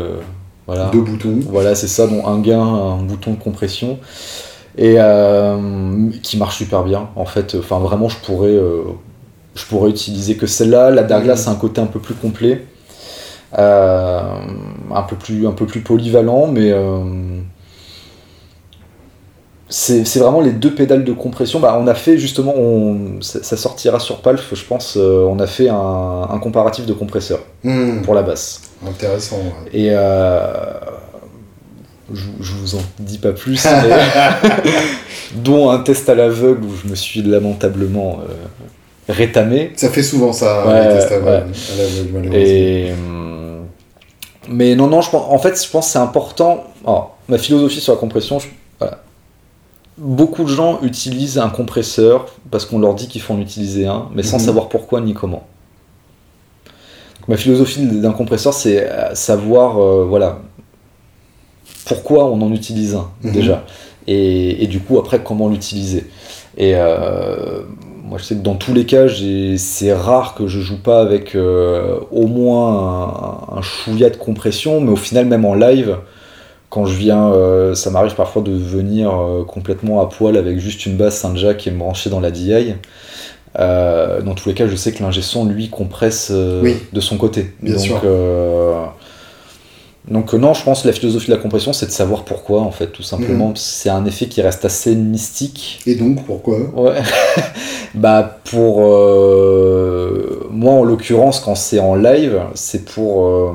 voilà. Deux boutons. Voilà, c'est ça, donc un gain, un bouton de compression et qui marche super bien en fait enfin vraiment je pourrais je pourrais utiliser que celle-là. La Darglass c'est un côté un peu plus complet, euh, un, peu plus, un peu plus polyvalent, mais euh, c'est vraiment les deux pédales de compression. Bah, on a fait justement, on, ça, sortira sur Palf, je pense, euh, on a fait un, comparatif de compresseur hmm. pour la basse. Intéressant. Et je, je, vous en dis pas plus, dont un test à l'aveugle où je me suis lamentablement rétamé. Ça fait souvent ça, Et, hum, mais non, non, je pense, en fait, je pense que c'est important. ma philosophie sur la compression, beaucoup de gens utilisent un compresseur parce qu'on leur dit qu'il faut en utiliser un, mais sans mhm. savoir pourquoi ni comment. ma philosophie d'un compresseur, c'est euh, savoir, euh, voilà, pourquoi on en utilise un mhm. déjà, et, et, du coup après comment l'utiliser. Et euh, moi, je sais que dans tous les cas, c'est rare que je joue pas avec euh, au moins un, chouïa de compression, mais au final, même en live, quand je viens, euh, ça m'arrive parfois de venir euh, complètement à poil avec juste une basse Saint-Jack qui est branchée dans la DI. dans tous les cas, je sais que l'ingé son, lui, compresse de son côté. Bien Donc, sûr. Donc non, je pense que la philosophie de la compression, c'est de savoir pourquoi, en fait, tout simplement. Mhm. C'est un effet qui reste assez mystique. Et donc, pourquoi? Ouais. bah pour euh, moi, en l'occurrence, quand c'est en live, c'est pour euh,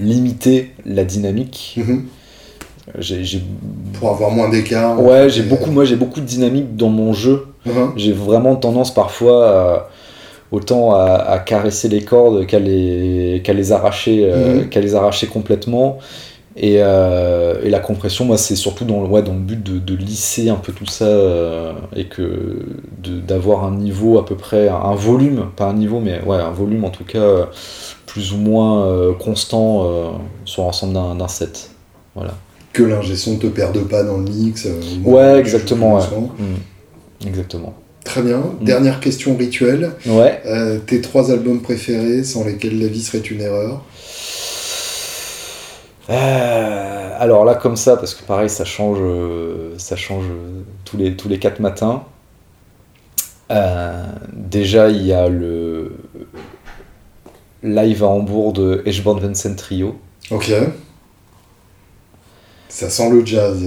limiter la dynamique. Mhm. Pour avoir moins d'écart. Ouais, j'ai beaucoup, moi j'ai beaucoup de dynamique dans mon jeu. Mhm. J'ai vraiment tendance parfois à autant à, caresser les cordes qu'à les, arracher, euh, mhm. qu'à les arracher complètement. Et, euh, et, la compression, moi, c'est surtout dans, ouais, dans le but de, de, lisser un peu tout ça euh, et que d'avoir un niveau à peu près, un volume, pas un niveau, mais ouais, un volume en tout cas plus ou moins constant sur l'ensemble d'un set. Voilà. Que l'ingé son te perde pas dans le mix. ouais, exactement. Ouais. Mmh. exactement. Très bien. Mm. Dernière question rituelle. Ouais. Euh, tes trois albums préférés sans lesquels la vie serait une erreur euh, Alors là, comme ça, parce que pareil, ça change, ça change tous les, tous les quatre matins. Euh, déjà, il y a le live à Hambourg de Edgeborn Vincent Trio. Ok. Ça sent le jazz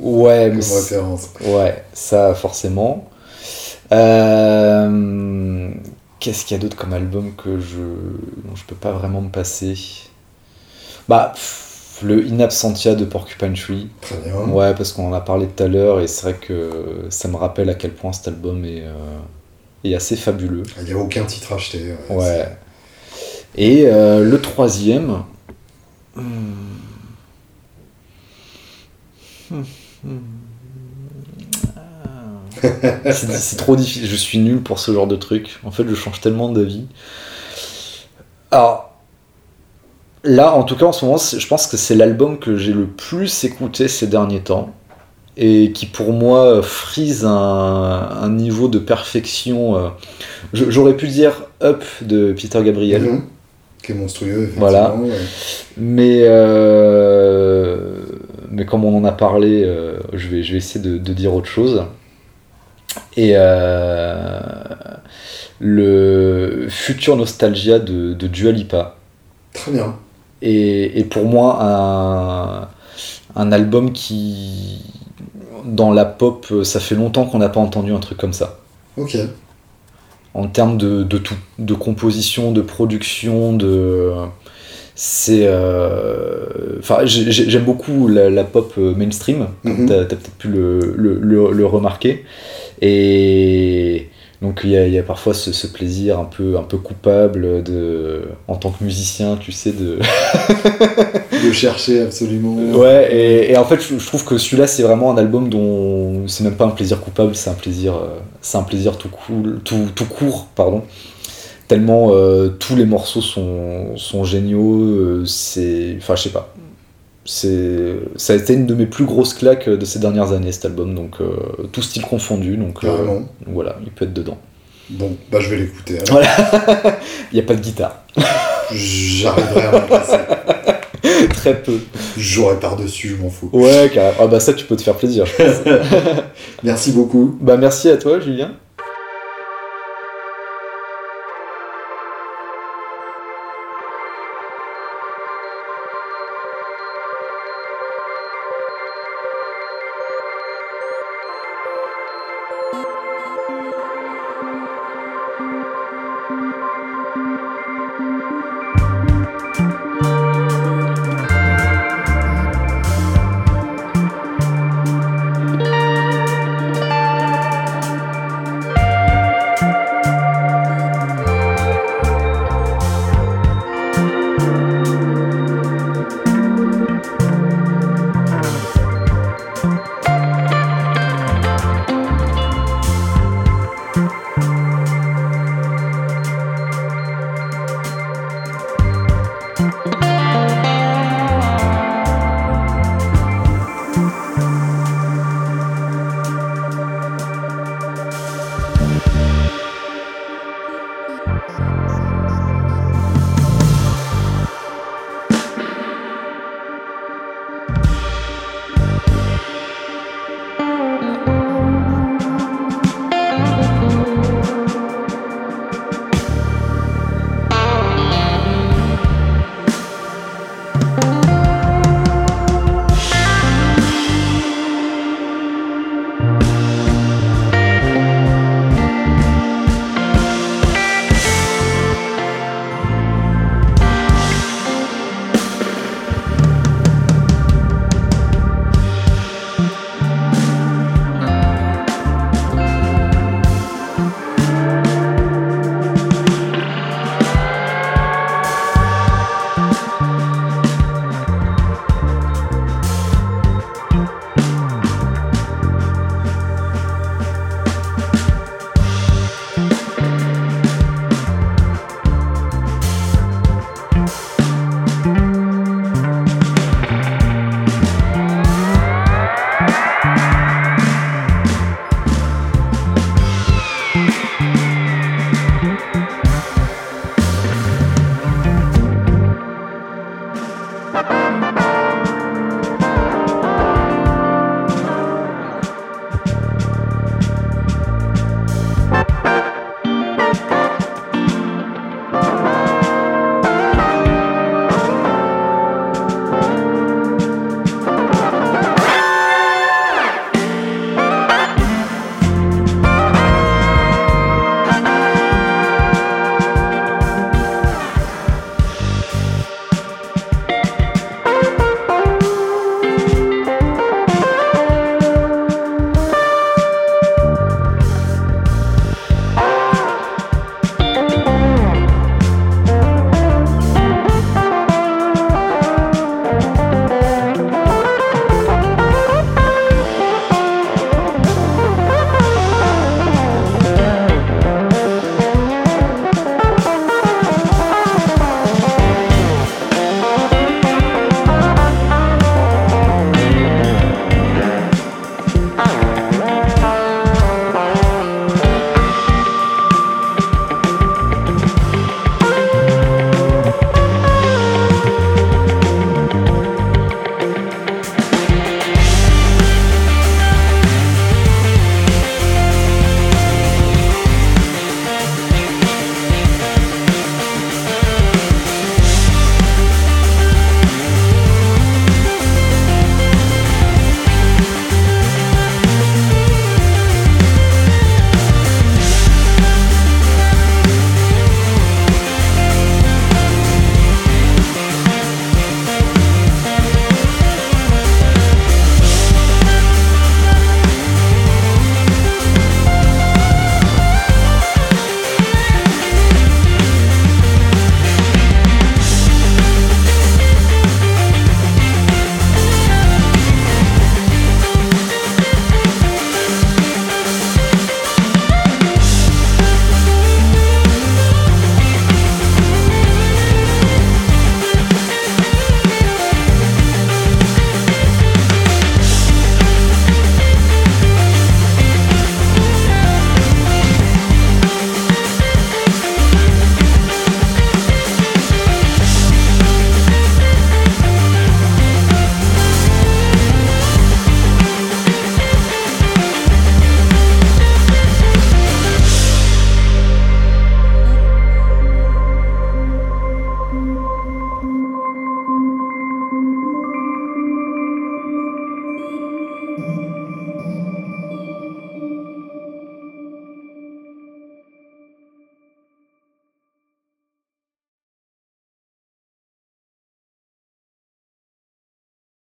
ouais, comme référence. Ouais, ça forcément. Euh, qu'est-ce qu'il y a d'autre comme album que je dont je peux pas vraiment me passer? Bah le In Absentia de Porcupine Tree. Très bien. Ouais, parce qu'on en a parlé tout à l'heure et c'est vrai que ça me rappelle à quel point cet album est, euh, assez fabuleux. Il n'y a aucun titre acheté. Ouais. Et euh, le troisième. Hmm. Hmm. Hmm. c'est trop difficile. Je suis nul pour ce genre de truc. En fait, je change tellement d'avis. Alors, là, en tout cas, en ce moment, je pense que c'est l'album que j'ai le plus écouté ces derniers temps. Et qui, pour moi, frise un, niveau de perfection. Euh, j'aurais pu dire Up de Peter Gabriel. Mhm. Qui est monstrueux, Voilà. Mais. Euh, mais comme on en a parlé, euh, je, vais, je vais essayer de dire autre chose et le futur nostalgia de, de Dua Lipa. Très bien. Et, et pour moi, un, un, album qui, dans la pop, ça fait longtemps qu'on n'a pas entendu un truc comme ça. Ok. En termes de, de tout, de composition, de production, de c'est euh, enfin j'aime beaucoup la, pop mainstream mm t'as as, peut-être pu le, le, le, remarquer et donc il y, a, parfois ce, plaisir un peu, un peu coupable de, en tant que musicien, tu sais, de... de chercher absolument. Ouais, et, en fait je, trouve que celui-là c'est vraiment un album dont c'est même pas un plaisir coupable, c'est un plaisir, euh, c'est un plaisir tout, cool, tout, tout court, pardon. Tellement euh, tous les morceaux sont, sont géniaux, euh, c'est... Enfin je sais pas. C'est ça a été une de mes plus grosses claques de ces dernières années cet album donc euh, tout style confondu donc euh, voilà il peut être dedans Bon, bah je vais l'écouter. voilà il n'y a pas de guitare J'arriverai à m'en passer. très peu J'aurai par-dessus, je m'en fous. ouais carrément. ah bah ça tu peux te faire plaisir je pense. Merci beaucoup. bah merci à toi Julien